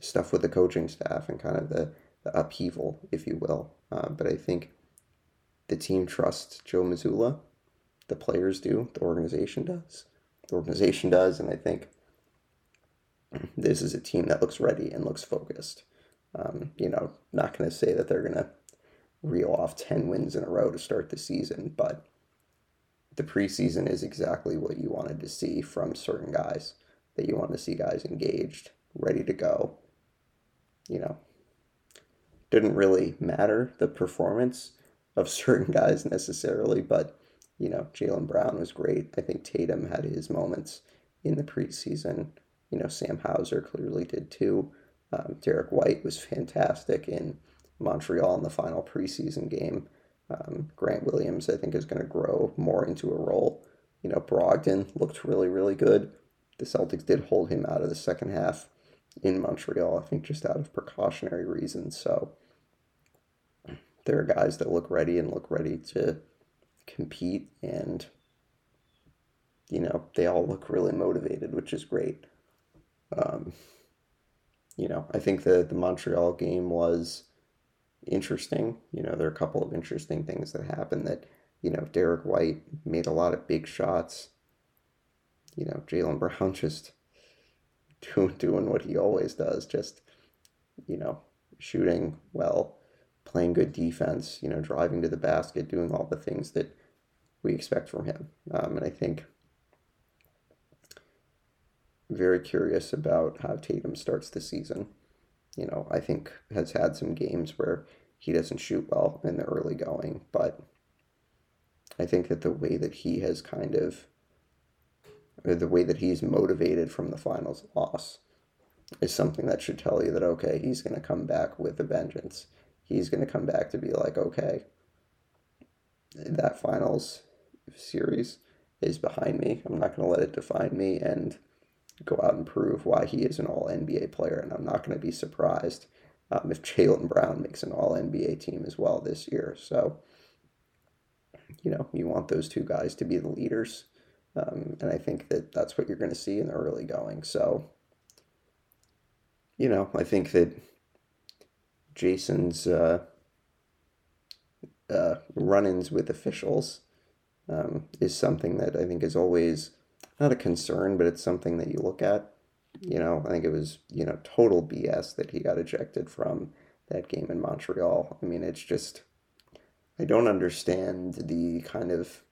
stuff with the coaching staff and kind of the, the upheaval, if you will. Uh, but I think the team trusts Joe Mazzulla. The players do. The organization does. The organization does, and I think this is a team that looks ready and looks focused. Um, you know, not going to say that they're going to reel off 10 wins in a row to start the season, but the preseason is exactly what you wanted to see from certain guys, that you want to see guys engaged, ready to go. You know, didn't really matter the performance of certain guys necessarily, but you know, Jaylen Brown was great. I think Tatum had his moments in the preseason. You know, Sam Hauser clearly did too. Um, Derrick White was fantastic in Montreal in the final preseason game. Um, Grant Williams, I think, is going to grow more into a role. You know, Brogdon looked really, really good. The Celtics did hold him out of the second half in Montreal, I think, just out of precautionary reasons. So, there are guys that look ready and look ready to compete and you know they all look really motivated which is great. Um, you know i think the the montreal game was interesting. You know there are a couple of interesting things that happened that you know derek white made a lot of big shots. You know jaylen brown *laughs* just doing doing what he always does, just you know, shooting well, playing good defense, you know, driving to the basket, doing all the things that we expect from him. Um, and I think very curious about how Tatum starts the season. You know, I think has had some games where he doesn't shoot well in the early going, but I think that the way that he has kind of the way that he's motivated from the finals loss is something that should tell you that okay, he's going to come back with a vengeance. He's going to come back to be like, okay, that finals series is behind me. I'm not going to let it define me and go out and prove why he is an all NBA player. And I'm not going to be surprised um, if *laughs* Jaylen Brown makes an all NBA team as well this year. So, you know, you want those two guys to be the leaders. Um, and I think that that's what you're going to see in the early going. So, you know, I think that Jayson's uh, uh, run ins with officials um, is something that I think is always not a concern, but it's something that you look at. You know, I think it was, you know, total BS that he got ejected from that game in Montreal. I mean, it's just, I don't understand the kind of,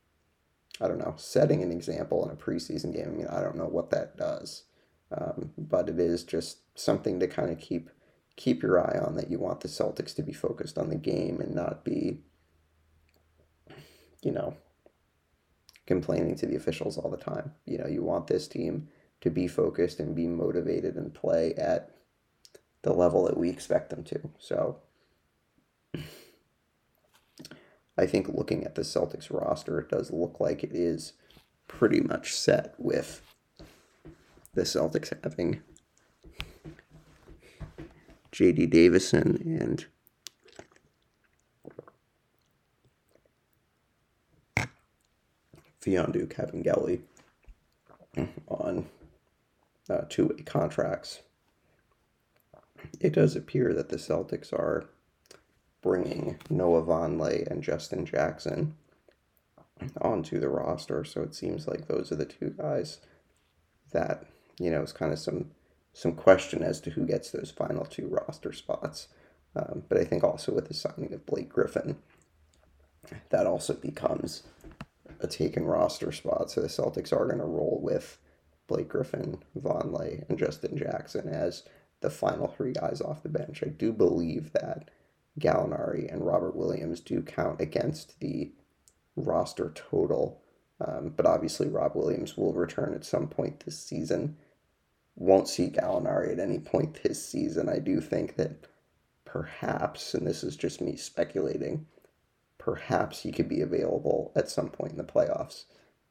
I don't know, setting an example in a preseason game. I mean, I don't know what that does. Um, but it is just something to kind of keep keep your eye on that you want the Celtics to be focused on the game and not be you know complaining to the officials all the time. You know, you want this team to be focused and be motivated and play at the level that we expect them to. So I think looking at the Celtics roster, it does look like it is pretty much set with the Celtics having J.D. Davison and Mfiondu Kabengele on uh, two-way contracts. It does appear that the Celtics are bringing Noah Vonleh and Justin Jackson onto the roster, so it seems like those are the two guys that you know, it's kind of some some question as to who gets those final two roster spots. Um, but I think also with the signing of Blake Griffin, that also becomes a taken roster spot. So the Celtics are going to roll with Blake Griffin, Vonleh, and Justin Jackson as the final three guys off the bench. I do believe that Gallinari and Robert Williams do count against the roster total. Um, but obviously, Rob Williams will return at some point this season won't see Gallinari at any point this season. I do think that perhaps, and this is just me speculating, perhaps he could be available at some point in the playoffs.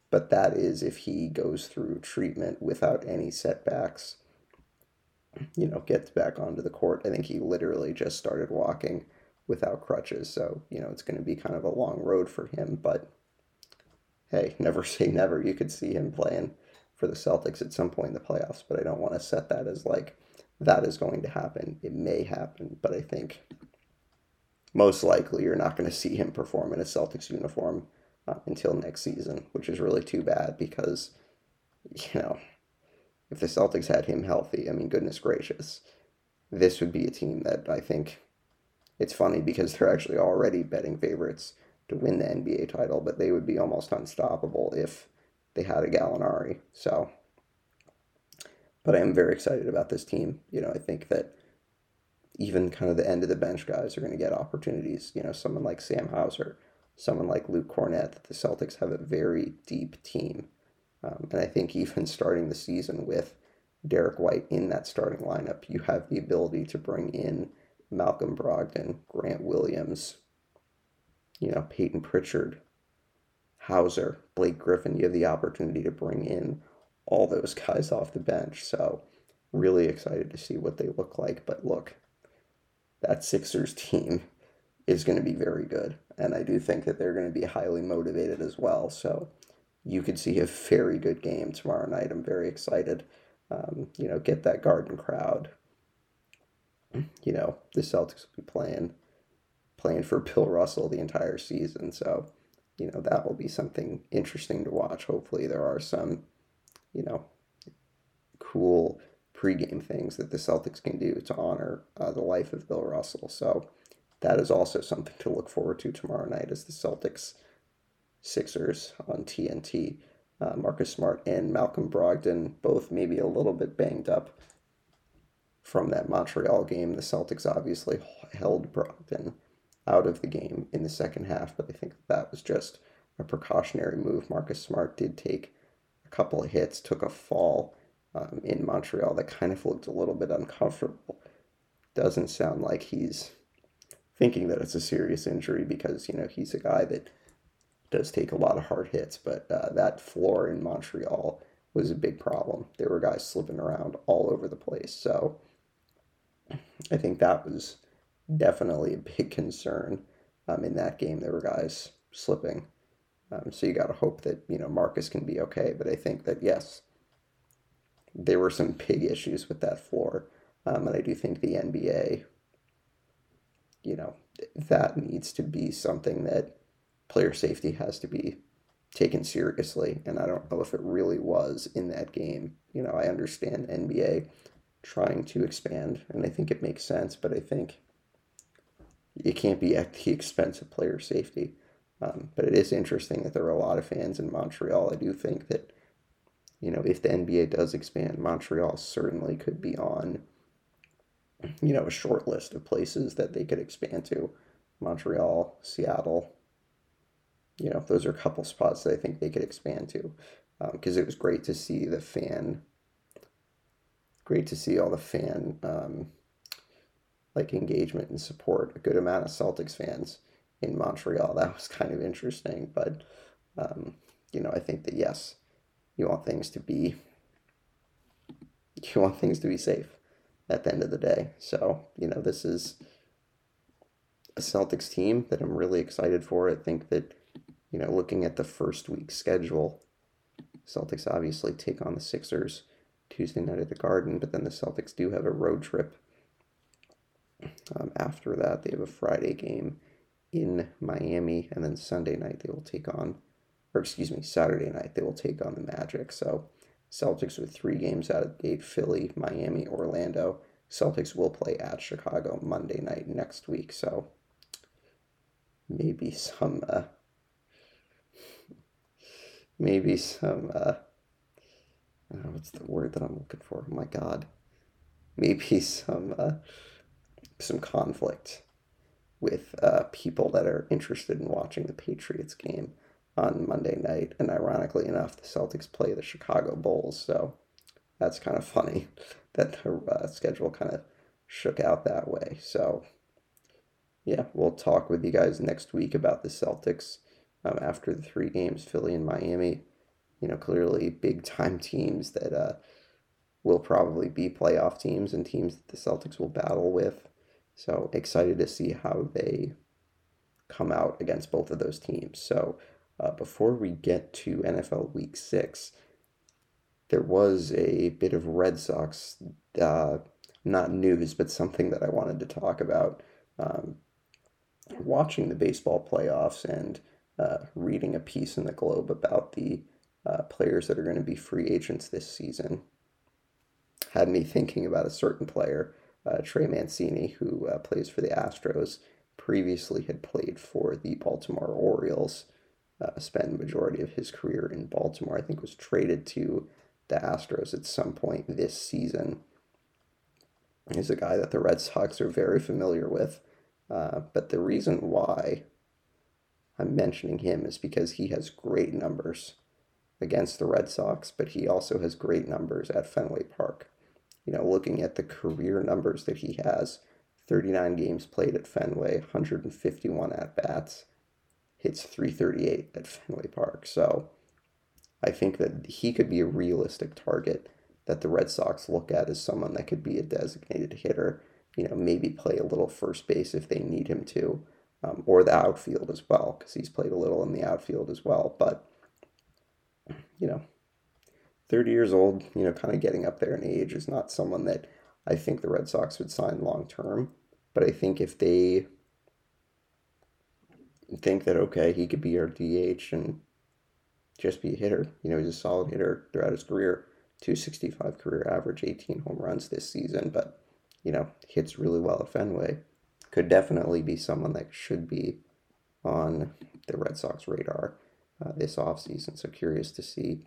But that is if he goes through treatment without any setbacks, you know, gets back onto the court. I think he literally just started walking without crutches. So, you know, it's going to be kind of a long road for him. But hey, never *laughs* say never. You could see him playing for the Celtics at some point in the playoffs, but I don't want to set that as like that is going to happen. It may happen, but I think most likely you're not going to see him perform in a Celtics uniform uh, until next season, which is really too bad because, you know, if the Celtics had him healthy, I mean, goodness gracious, this would be a team that I think it's funny because they're actually already betting favorites to win the NBA title, but they would be almost unstoppable if they had a Gallinari. So, but I am very excited about this team. You know, I think that even kind of the end of the bench guys are going to get opportunities. You know, someone like Sam Hauser, someone like Luke Kornet. The Celtics have a very deep team, um, and I think *laughs* even starting the season with Derrick White in that starting lineup, you have the ability to bring in Malcolm Brogdon, Grant Williams, you know, Peyton Pritchard, Hauser, Blake Griffin, you have the opportunity to bring in all those guys off the bench. So, really excited to see what they look like. But look, that Sixers team is going to be very good. And I do think that they're going to be highly motivated as well. So, you could see a very good game tomorrow night. I'm very excited. Um, you know, get that garden crowd. You know, the Celtics will be playing playing for *laughs* Bill Russell the entire season. So, you know, that will be something interesting to watch. Hopefully, there are some, you know, cool pregame things that the Celtics can do to honor uh, the life of Bill Russell. So that is also something to look forward to tomorrow night as the Celtics Sixers on TNT. Uh, Marcus Smart and Malcolm Brogdon both maybe a little bit banged up from that Montreal game. The Celtics obviously held Brogdon out of the game in the second half, but I think that was just a precautionary move. Marcus Smart did take a couple of hits, took a fall um, in Montreal that kind of looked a little bit uncomfortable. Doesn't sound like he's thinking that it's a serious injury because, you know, he's a guy that does take a lot of hard hits, but uh, that floor in Montreal was a big problem. There were guys slipping around all over the place. So I think that was definitely a big concern um, in that game. There were guys slipping. Um, so you got to hope that, you know, Marcus can be okay. But I think that, yes, there were some big issues with that floor. Um, and I do think the NBA, you know, that needs to be something that player safety has to be taken seriously. And I don't know if it really was in that game. You know, I understand NBA trying to expand, and I think it makes sense, but I think it can't be at the expense of player safety. Um, but it is interesting that there are a lot of fans in Montreal. I do think that, you know, if the NBA does expand, Montreal certainly could be on, you know, a short list of places that they could expand to. Montreal, Seattle, you know, those are a couple spots that I think they could expand to. Because um, it was great to see the fan, great to see all the fan, um, like engagement and support. A good amount of Celtics fans in Montreal. That was kind of interesting, but um, you know, I think that yes, you want things to be you want things to be safe at the end of the day. So, you know, this is a Celtics team that I'm really excited for. I think that, you know, looking at the first week schedule, Celtics obviously take on the Sixers Tuesday night at the Garden, but then the Celtics do have a road trip. Um, after that, they have a Friday game in Miami, and then Sunday night they will take on, or excuse me, Saturday night they will take on the Magic. So Celtics with three games out of the gate: Philly, Miami, Orlando. Celtics will play at Chicago Monday night next week. So maybe some, uh, maybe some, uh, oh, what's the word that I'm looking for? Oh my God, maybe some, uh, some conflict with uh, people that are interested in watching the Patriots game on Monday night. And ironically enough, the Celtics play the Chicago Bulls. So that's kind of funny *laughs* that the uh, schedule kind of shook out that way. So yeah, we'll talk with you guys next week about the Celtics um, after the three games, Philly and Miami. You know, clearly big time teams that uh, will probably be playoff teams and teams that the Celtics will battle with. So excited to see how they come out against both of those teams. So uh, before we get to NFL Week Six, there was a bit of Red Sox, uh, not news, but something that I wanted to talk about. Um, watching the baseball playoffs and uh, reading a piece in the Globe about the uh, players that are going to be free agents this season had me thinking about a certain player Trey Mancini, who uh, plays for the Astros, previously had played for the Baltimore Orioles, uh, spent majority of his career in Baltimore. I think was traded to the Astros at some point this season. He's a guy that the Red Sox are very familiar with. Uh, but the reason why I'm mentioning him is because he has great numbers against the Red Sox, but he also has great numbers at Fenway Park you know, looking at the career numbers that he has 39 games played at Fenway, 151 at bats, hits 338 at Fenway Park. So I think that he could be a realistic target that the Red Sox look at as someone that could be a designated hitter, you know, maybe play a little first base if they need him to, um, or the outfield as well, because he's played a little in the outfield as well. But, you know, 30 years old, you know, kind of getting up there in age is not someone that I think the Red Sox would sign long term. But I think if they think that, okay, he could be our DH and just be a hitter, you know, he's a solid hitter throughout his career, 265 career average, 18 home runs this season, but you know, hits really well at Fenway. Could definitely be someone that should be on the Red Sox radar uh, this offseason. So curious to see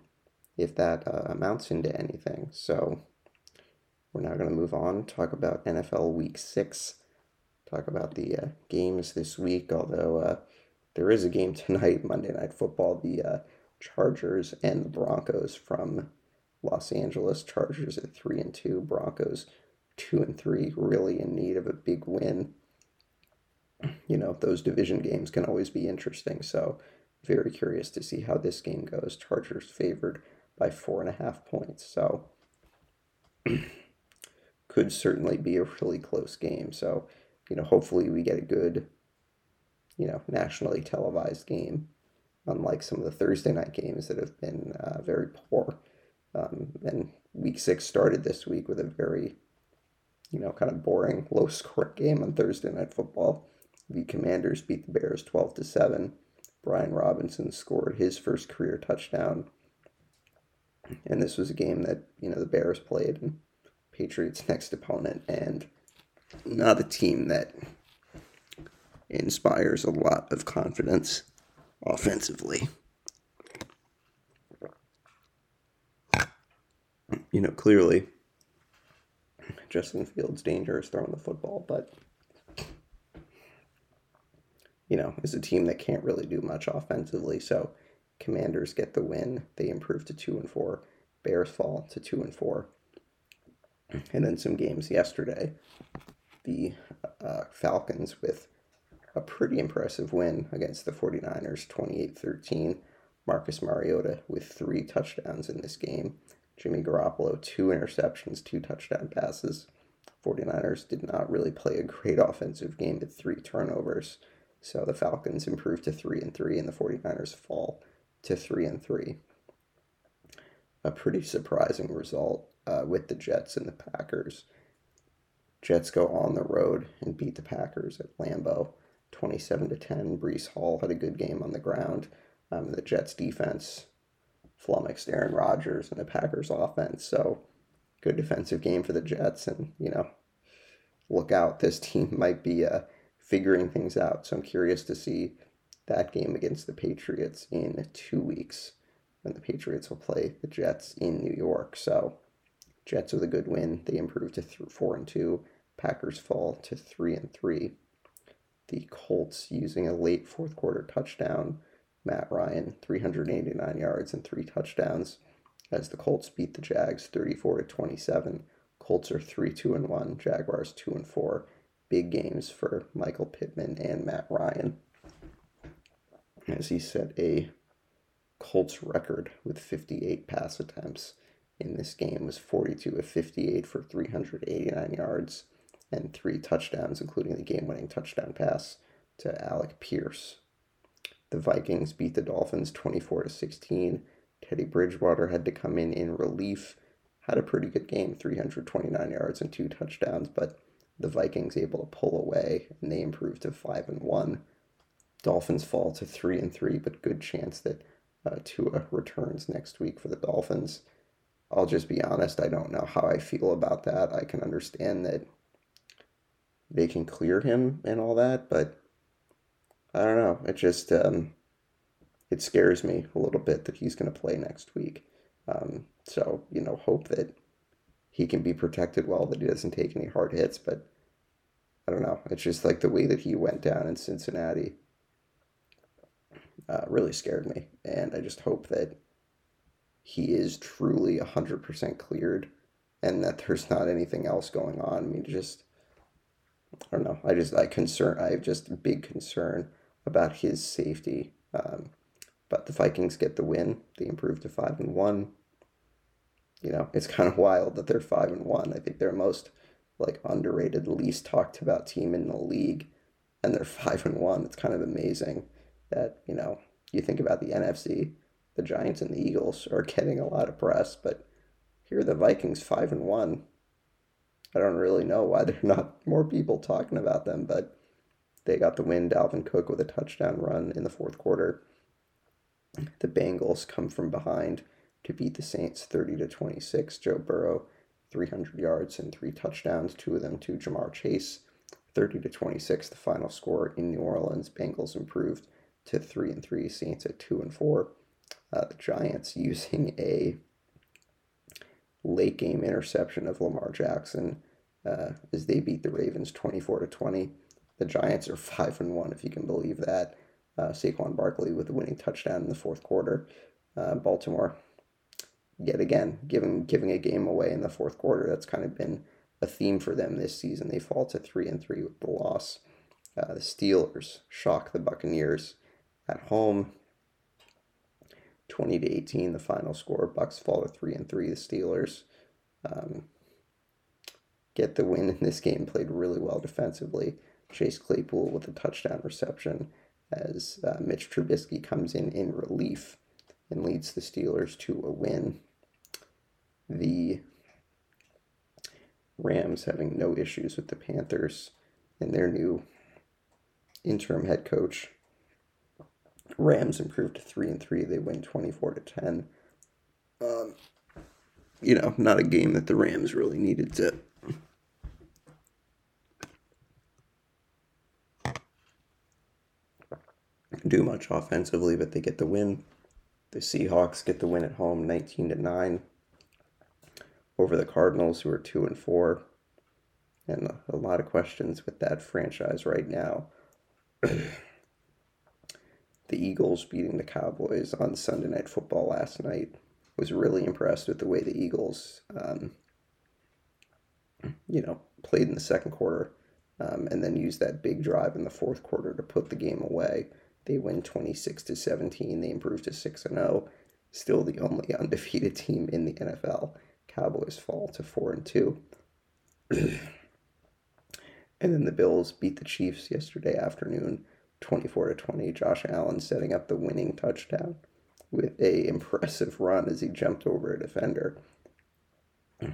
if that uh, amounts into anything. So we're now going to move on, talk about NFL Week 6, talk about the uh, games this week, although uh, there is a game *laughs* tonight, Monday Night Football, the uh, Chargers and the Broncos from Los Angeles. Chargers at 3 and 2, Broncos 2 and 3, really in need of a big win. You know, those division games can always be interesting, so very curious to see how this game goes. Chargers favored by four and a half points, so *clears throat* could certainly be a really close game. So, you know, hopefully we get a good, you know, nationally televised game, unlike some of the Thursday night games that have been uh, very poor. Um, and week six started this week with a very, you know, kind of boring, *laughs* low score game on Thursday night football. The Commanders beat the Bears 12 to 7. Brian Robinson scored his first career touchdown. And this was a game that, you know, the Bears played and Patriots' next opponent, and not a team that inspires a lot of confidence offensively. You know, clearly, Justin Fields' dangerous throwing the football, but you know, is a team that can't really do much offensively. So, Commanders get the win. They improve to two and four. Bears fall to two and four. And then some games yesterday. The uh, Falcons with a pretty impressive win against the 49ers, 28 13. Marcus Mariota with three touchdowns in this game. Jimmy Garoppolo, two interceptions, two touchdown passes. 49ers did not really play a great offensive game with three turnovers. So the Falcons improved to 3 and 3 and the 49ers fall to 3 and 3. A pretty surprising result uh, with the Jets and the Packers. Jets go on the road and beat the Packers at Lambeau 27 to 10. Breece Hall had a good game on the ground. Um, the Jets defense flummoxed Aaron Rodgers and the Packers offense. So good defensive game for the Jets. And, you know, look out. This *laughs* team might be uh, figuring things out. So I'm curious to see that game against the Patriots in two weeks when the Patriots will play the Jets in New York. So Jets with a good win. They improve to th- four and two. Packers fall to three and three. The Colts using a late fourth quarter touchdown. Matt Ryan, 389 yards and three touchdowns, as the Colts beat the Jags 34 to 27. Colts are 3 2 and 1, Jaguars 2 and 4. Big games for Michael Pittman and Matt Ryan. As he set a Colts record with 58 pass attempts in this game was 42 of 58 for 389 yards and three touchdowns, including the game winning touchdown pass to Alec Pierce. The Vikings beat the Dolphins 24 to 16. Teddy Bridgewater had to come in in relief. Had a pretty good game, 329 yards and two touchdowns, but the Vikings able to pull away and they improved to 5 and 1. Dolphins fall to 3 and 3, but good chance that uh, Tua returns next week for the Dolphins. I'll just be honest, I don't know how I feel about that. I can understand that they can clear him and all that, but I don't know. It just um, it scares me a little bit that he's going to play next week. Um, so you know, hope that he can be protected well, that he doesn't take any hard hits. But I don't know. It's just like the way that he went down in Cincinnati uh, really scared me, and I just hope that he is truly 100% cleared and that there's not anything else going on. I mean, just, I don't know. I just, I concern, I have just big concern about his safety. Um, but the Vikings get the win. They improve to 5 and 1. You know, it's kind of wild that they're 5 and 1. I think they're most like underrated, least talked about team in the league and they're *laughs* 5 and 1. It's kind of amazing that, you know, you think about the NFC the Giants and the Eagles are *laughs* getting a lot of press, but here are the Vikings five and one. I don't really know why there are not more people talking about them, but they got the win. Dalvin Cook with a touchdown run in the fourth quarter. The Bengals come from behind to beat the Saints 30 to 26. Joe Burrow, 300 yards and three touchdowns, two of them to Ja'Marr Chase. 30 to 26, the final score in New Orleans. Bengals improved to 3 and 3, Saints at 2 and 4. Uh, the Giants *laughs* using a late game interception of Lamar Jackson uh, as they beat the Ravens 24 to 20. The Giants are *laughs* 5 and 1, if you can believe that. Uh, Saquon Barkley with the winning touchdown in the fourth quarter. Uh, Baltimore, yet again, giving giving a game away in the fourth quarter. That's kind of been a theme for them this season. They fall to three and three with the loss. Uh, the Steelers shock the Buccaneers at home. 20 to 18, the final score. Bucs fall to three and three. The Steelers um, get the win in this game. Played really well defensively. Chase Claypool with a touchdown reception as uh, Mitch Trubisky comes in in relief and leads the Steelers to a win. The Rams having no issues with the Panthers and their new interim head coach. Rams improved to three and three. They win twenty four to ten. Um, you know, not a game that the Rams really needed to do much offensively, but they get the win. The Seahawks get the win at home, nineteen to nine over the Cardinals, who are two and four, and a lot of questions with that franchise right now. *clears throat* the Eagles beating the Cowboys on Sunday Night Football last night was really impressed with the way the Eagles, um, you know, played in the second quarter, um, and then used that big drive in the fourth quarter to put the game away. They win twenty six to seventeen. They improve to six and zero. Still the only *laughs* undefeated team in the NFL Cowboys fall to four and two. *clears throat* and then the Bills beat the Chiefs yesterday afternoon, 24 to 20. Josh Allen setting up the winning touchdown with a *laughs* impressive run as he jumped over a defender.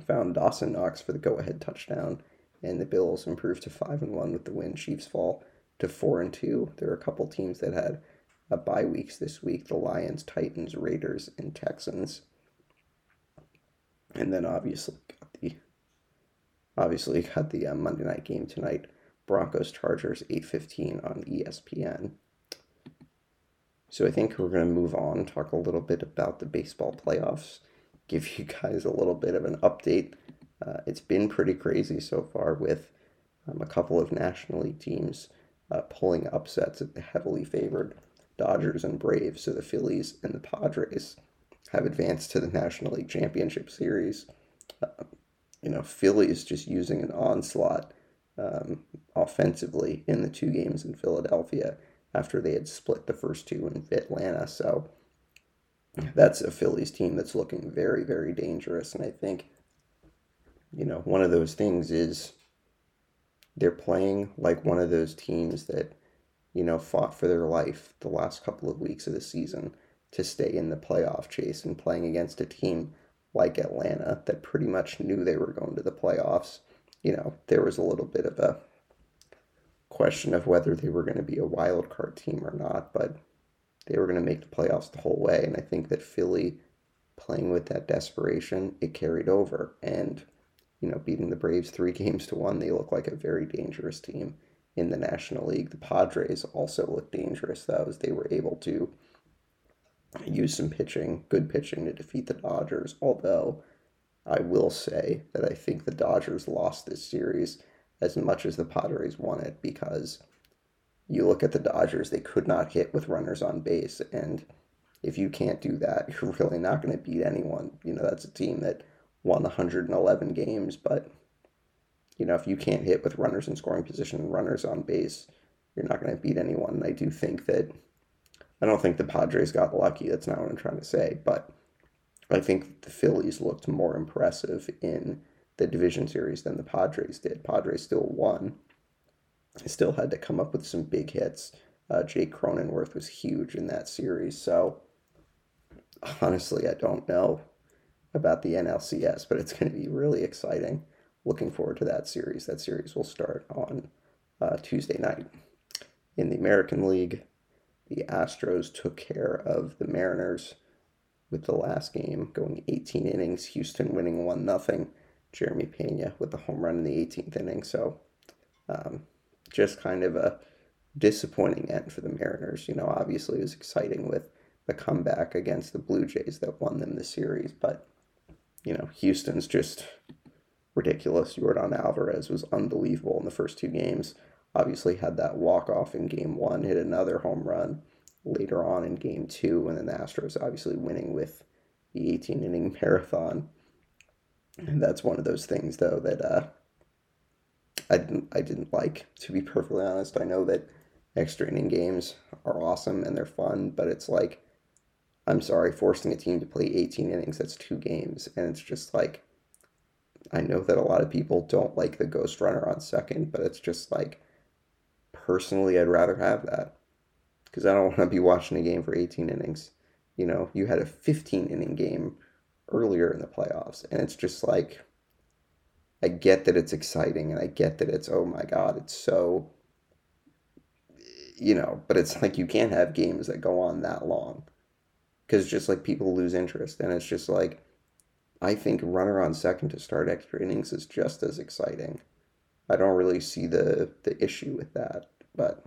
Found Dawson Knox for the go-ahead touchdown, and the Bills improved to five and one with the win. Chiefs fall to four and two. There are a couple teams that had bye weeks this week: the Lions, Titans, Raiders, and Texans and then obviously got the obviously got the uh, Monday night game tonight. Broncos Chargers 8:15 on ESPN. So I think we're going to move on, talk a little bit about the baseball playoffs, give you guys a little bit of an update. Uh, it's been pretty crazy so far with um, a couple of National League teams uh, pulling upsets at the heavily favored Dodgers and Braves. So the Phillies and the Padres have advanced to the National League Championship Series. Uh, you know, Phillies just using an onslaught um, offensively in the two games in Philadelphia after they had split the first two in Atlanta. So that's a Phillies team that's looking very, very dangerous. And I think, you know, one of those things is they're playing like one of those teams that, you know, fought for their life the last couple of weeks of the season to stay in the playoff chase and playing against a team like Atlanta that pretty much knew they were going to the playoffs. You know, there was a little bit of a question of whether they were going to be a wild card team or not, but they were going to make the playoffs the whole way. And I think that Philly, playing with that desperation, it carried over. And, you know, beating the Braves three *laughs* games to one, they look like a very dangerous team in the National League. The Padres also look dangerous, though, as they were able to use some pitching, good pitching to defeat the Dodgers. Although I will say that I think the Dodgers lost this series as much as the Padres won it because you look at the Dodgers, they could not hit with runners on base. And if you can't do that, *laughs* you're really not going to beat anyone. You know, that's a team that won 111 games, but, you know, if you can't hit with runners in scoring position runners on base, you're not going to beat anyone. And I do think that I don't think the Padres got lucky. That's not what I'm trying to say. But I think the Phillies looked more impressive in the division series than the Padres did. Padres still won. Still had to come up with some big hits. Uh, Jake Cronenworth was huge in that series. So honestly, I don't know about the NLCS, but it's going to be really exciting. Looking forward to that series. That series will start on uh, Tuesday night. In the American League, the Astros took care of the Mariners with the last game going 18 innings, Houston winning 1 nothing. Jeremy Pena with the home run in the 18th inning. So um, just kind of a disappointing end for the Mariners. You know, obviously it was exciting with the comeback against the Blue Jays that won them the series, but you know, Houston's just ridiculous. Yordan Alvarez was unbelievable in the first two games. Obviously had that walk off in game one, hit another home run later on in game two, and then the Astros obviously winning with the 18 inning *laughs* marathon. And that's one of those things though that uh, I didn't I didn't like to be perfectly honest. I know that extra inning games are awesome and they're fun, but it's like I'm sorry, forcing a team to play 18 innings, that's two games. And it's just like, I know that a lot of people don't like the ghost runner on second, but it's just like, personally, I'd rather have that because I don't want to be watching a game for 18 innings. You know, you had a 15 inning game earlier in the playoffs, and it's just like, I get that it's exciting and I get that it's, oh my God, it's so, you know, but it's like you can't have games that go on that long because just like people lose interest and it's just like i think runner on second to start extra innings is just as exciting i don't really see the the issue with that but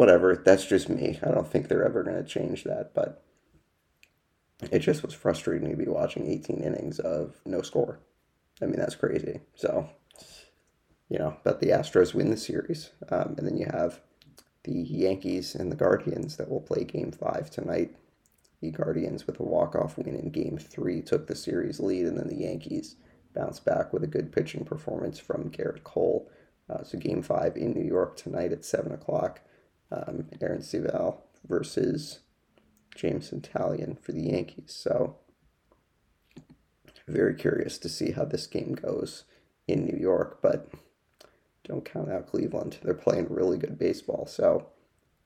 whatever that's just me i don't think they're ever going to change that but it just was frustrating to be watching 18 innings of no score i mean that's crazy so you know but the astros win the series um, and then you have the Yankees and the Guardians that will play game five tonight. The Guardians, with a walk-off win in Game Three, took the series lead, and then the Yankees bounced back with a good pitching performance from Gerrit Cole. Uh, so Game Five in New York tonight at seven o'clock. Um, Aaron Civale versus James Taillon for the Yankees. So very curious to see how this game goes in New York, but don't count out Cleveland. They're playing really good baseball. So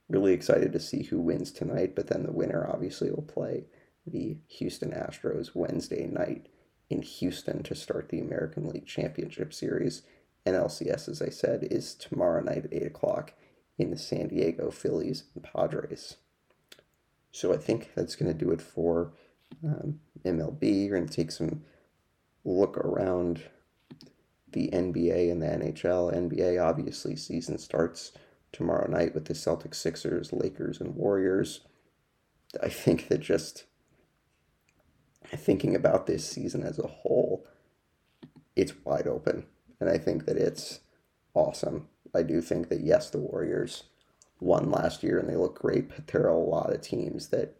really excited to see who wins tonight, but then the winner obviously will play the Houston Astros Wednesday night in Houston to start the American League Championship Series. NLCS, as I said, is tomorrow night at 8 o'clock in the San Diego Phillies and Padres. So I think that's going to do it for um, MLB. You're going to take some look around the NBA and the NHL. NBA, obviously, season starts tomorrow night with the Celtics, Sixers, Lakers, and Warriors. I think that just thinking about this season as a whole, it's wide open. And I think that it's awesome. I do think that, yes, the Warriors won last year and they look great, but there are a lot of teams that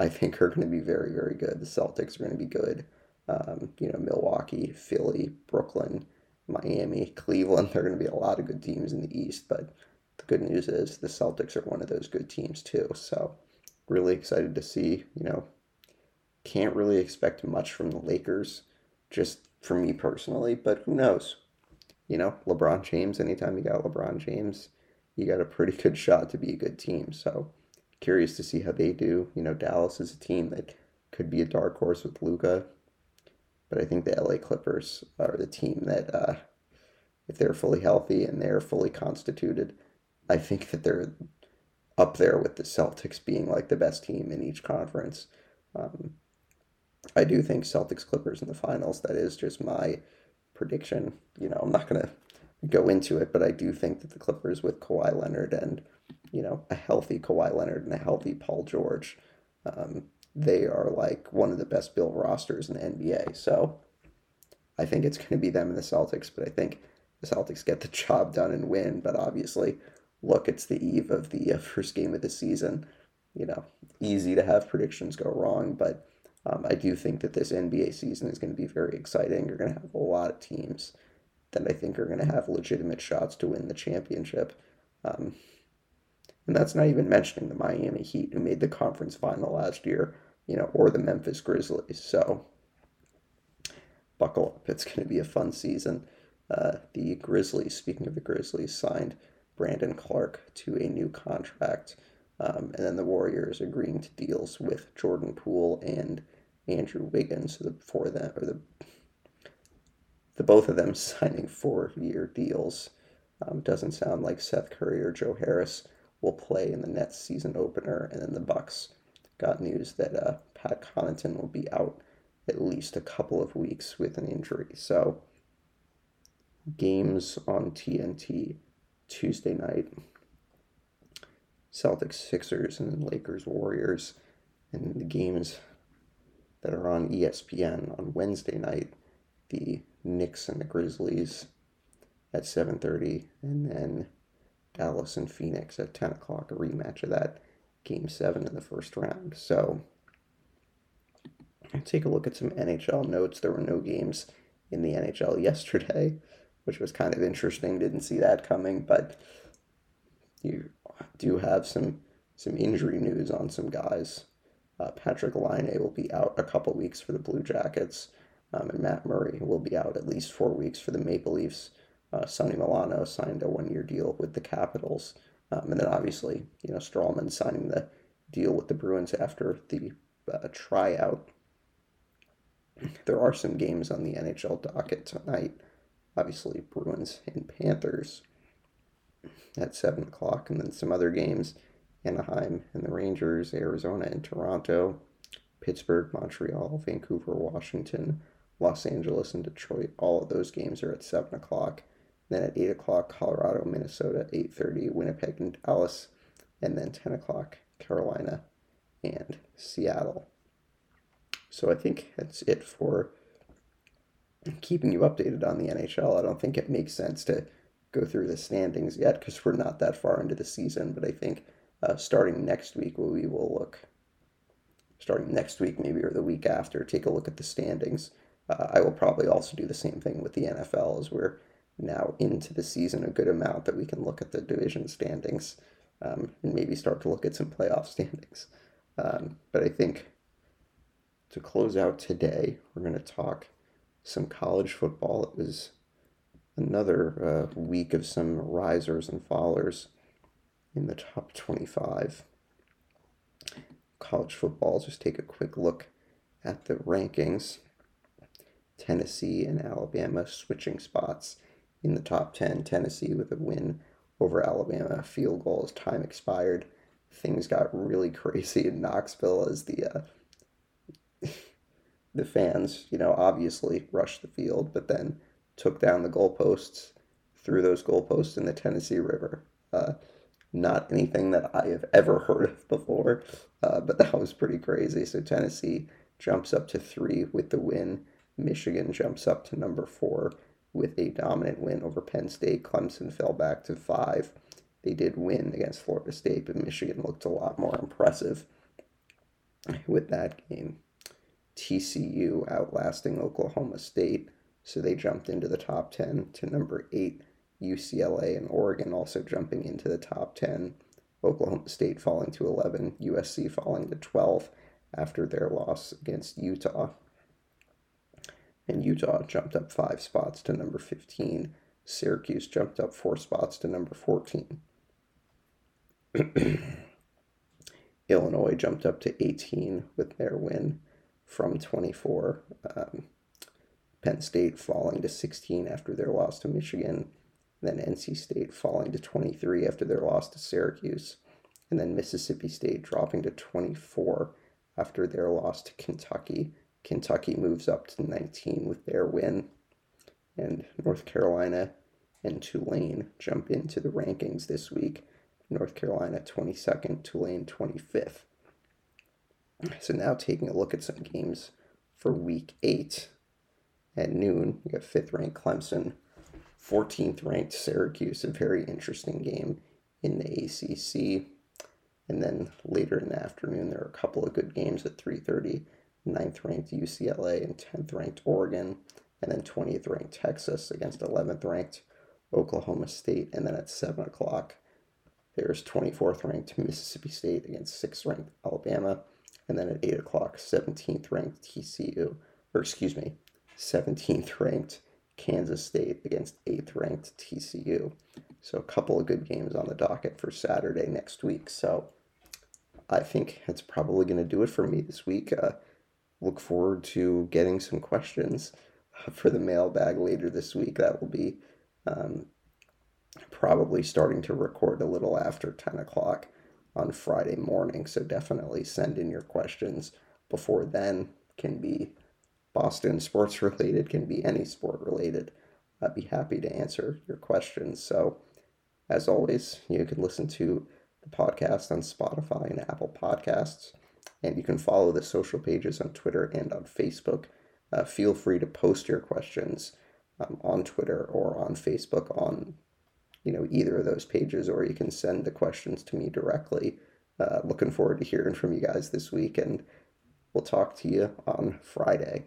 I think are going to be very, very good. The Celtics are going to be good. Um, you know, Milwaukee, Philly, Brooklyn, Miami, Cleveland. There are going to be a lot of good teams in the East, but the good news is the Celtics are one of those good teams too. So really excited to see, you know, can't really expect much from the Lakers just for me personally, but who knows? You know, LeBron James, anytime you got LeBron James, you got a pretty good *laughs* shot to be a good team. So curious to see how they do. You know, Dallas is a team that could be a dark horse with Luka, but I think the LA Clippers are the team that, uh, if they're fully healthy and they're fully constituted, I think that they're up there with the Celtics being like the best team in each conference. Um, I do think Celtics Clippers in the finals. That is just my prediction. You know, I'm not gonna go into it, but I do think that the Clippers with Kawhi Leonard and you know a healthy Kawhi Leonard and a healthy Paul George, um, they are like one of the best built rosters in the NBA. So I think it's going to be them and the Celtics, but I think the Celtics get the *laughs* job done and win. But obviously, look, it's the eve of the uh, first game of the season. You know, easy to have predictions go wrong, but um, I do think that this NBA season is going to be very exciting. You're going to have a lot of teams that I think are going to have legitimate shots to win the championship. Um, and that's not even mentioning the Miami Heat, who made the conference final last year, you know, or the Memphis Grizzlies. So buckle up. It's going to be a fun season. Uh, the Grizzlies, speaking of the Grizzlies, signed Brandon Clarke to a new contract. Um, and then the Warriors agreeing to deals with Jordan Poole and Andrew Wiggins, the four them or the the both of them *laughs* signing four year deals. Um, doesn't sound like Seth Curry or Joe Harris will play in the Nets season opener, and then the Bucks got news that uh, Pat Connaughton will be out at least a couple of weeks with an injury. So, games on TNT Tuesday night Celtics Sixers and Lakers Warriors, and the games that are on ESPN on Wednesday night, the Knicks and the Grizzlies at 7:30, and then Dallas and Phoenix at 10 o'clock, a rematch of that game seven in the first round. So take a look at some NHL notes. There were no games in the NHL *laughs* yesterday, which was kind of interesting. Didn't see that coming, but you do have some some injury news on some guys. Uh, Patrik Laine will be out a couple weeks for the Blue Jackets, um, and Matt Murray will be out at least four weeks for the Maple Leafs. Uh, Sonny Milano signed a one-year deal with the Capitals, um, and then obviously, you know, Stralman signing the deal with the Bruins after the uh, tryout. There are some games on the NHL docket tonight. Obviously, Bruins and Panthers at 7 o'clock, and then some other games Anaheim and the Rangers, Arizona and Toronto, Pittsburgh, Montreal, Vancouver, Washington, Los Angeles, and Detroit. All of those games are at 7 o'clock. Then at 8 o'clock, Colorado, Minnesota, 8.30, Winnipeg and Dallas, and then 10 o'clock, Carolina and Seattle. So I think that's it for keeping you updated on the NHL. I don't think it makes sense to go through the standings yet because we're not that far into the season. But I think uh, starting next week, we will look, starting next week maybe or the week after, take a look at the standings. Uh, I will probably also do the same thing with the NFL as we're now into the season a good amount that we can look at the division standings um, and maybe start to look at some playoff *laughs* standings. Um, but I think to close out today, we're going to talk some college football. It was another uh, week of some risers and fallers in the top 25. College football, just take a quick look at the rankings. Tennessee and Alabama switching spots in the top 10. Tennessee with a win over Alabama, field goal as time expired. Things got really *laughs* crazy in Knoxville as the uh, *laughs* the fans, you know, obviously rushed the field, but then took down the goalposts, threw those goalposts in the Tennessee River. Uh, not anything that I have ever *laughs* heard of before, uh, but that was pretty crazy. So Tennessee jumps up to three with the win. Michigan jumps up to number four with a dominant win over Penn State. Clemson fell back to five. They did win against Florida State, but Michigan looked a lot more impressive with that game. TCU outlasting Oklahoma State so they jumped into the top 10 to number 8. UCLA and Oregon also jumping into the top 10. Oklahoma State falling to 11. USC falling to 12 after their loss against Utah. And Utah jumped up five spots to number 15. Syracuse jumped up four spots to number 14. *clears throat* Illinois jumped up to 18 with their win from 24. Um, Penn State falling to 16 after their loss to Michigan, then NC State falling to 23 after their loss to Syracuse, and then Mississippi State dropping to 24 after their loss to Kentucky. Kentucky moves up to 19 with their win, and North Carolina and Tulane jump into the rankings this week. North Carolina 22nd, Tulane 25th. So now taking a look at some games for week 8 at noon. You got fifth ranked Clemson, 14th ranked Syracuse, a very interesting game in the ACC. And then later in the afternoon, there are a couple of good games at 3:30. 9th ranked UCLA and 10th ranked Oregon, and then 20th ranked Texas against 11th ranked Oklahoma State. And then at 7 o'clock, there's 24th ranked Mississippi State against 6th ranked Alabama. And then at 8 o'clock, 17th ranked TCU, or excuse me, 17th ranked Kansas State against 8th ranked TCU. So a couple of good games on the docket for Saturday next week. So I think that's probably going to do it for me this week. Uh, look forward to getting some questions for the mailbag later this week. That will be um, probably starting to record a little after 10 o'clock on Friday morning. So definitely send in your questions before then. Can be Boston sports *laughs* related, can be any sport related. I'd be happy to answer your questions. So, as always, you can listen to the podcast on Spotify and Apple Podcasts, and you can follow the social pages on Twitter and on Facebook. Uh, feel free to post your questions um, on Twitter or on Facebook on you know either of those pages, or you can send the questions to me directly. Uh, looking forward to hearing from you guys this week, and we'll talk to you on Friday.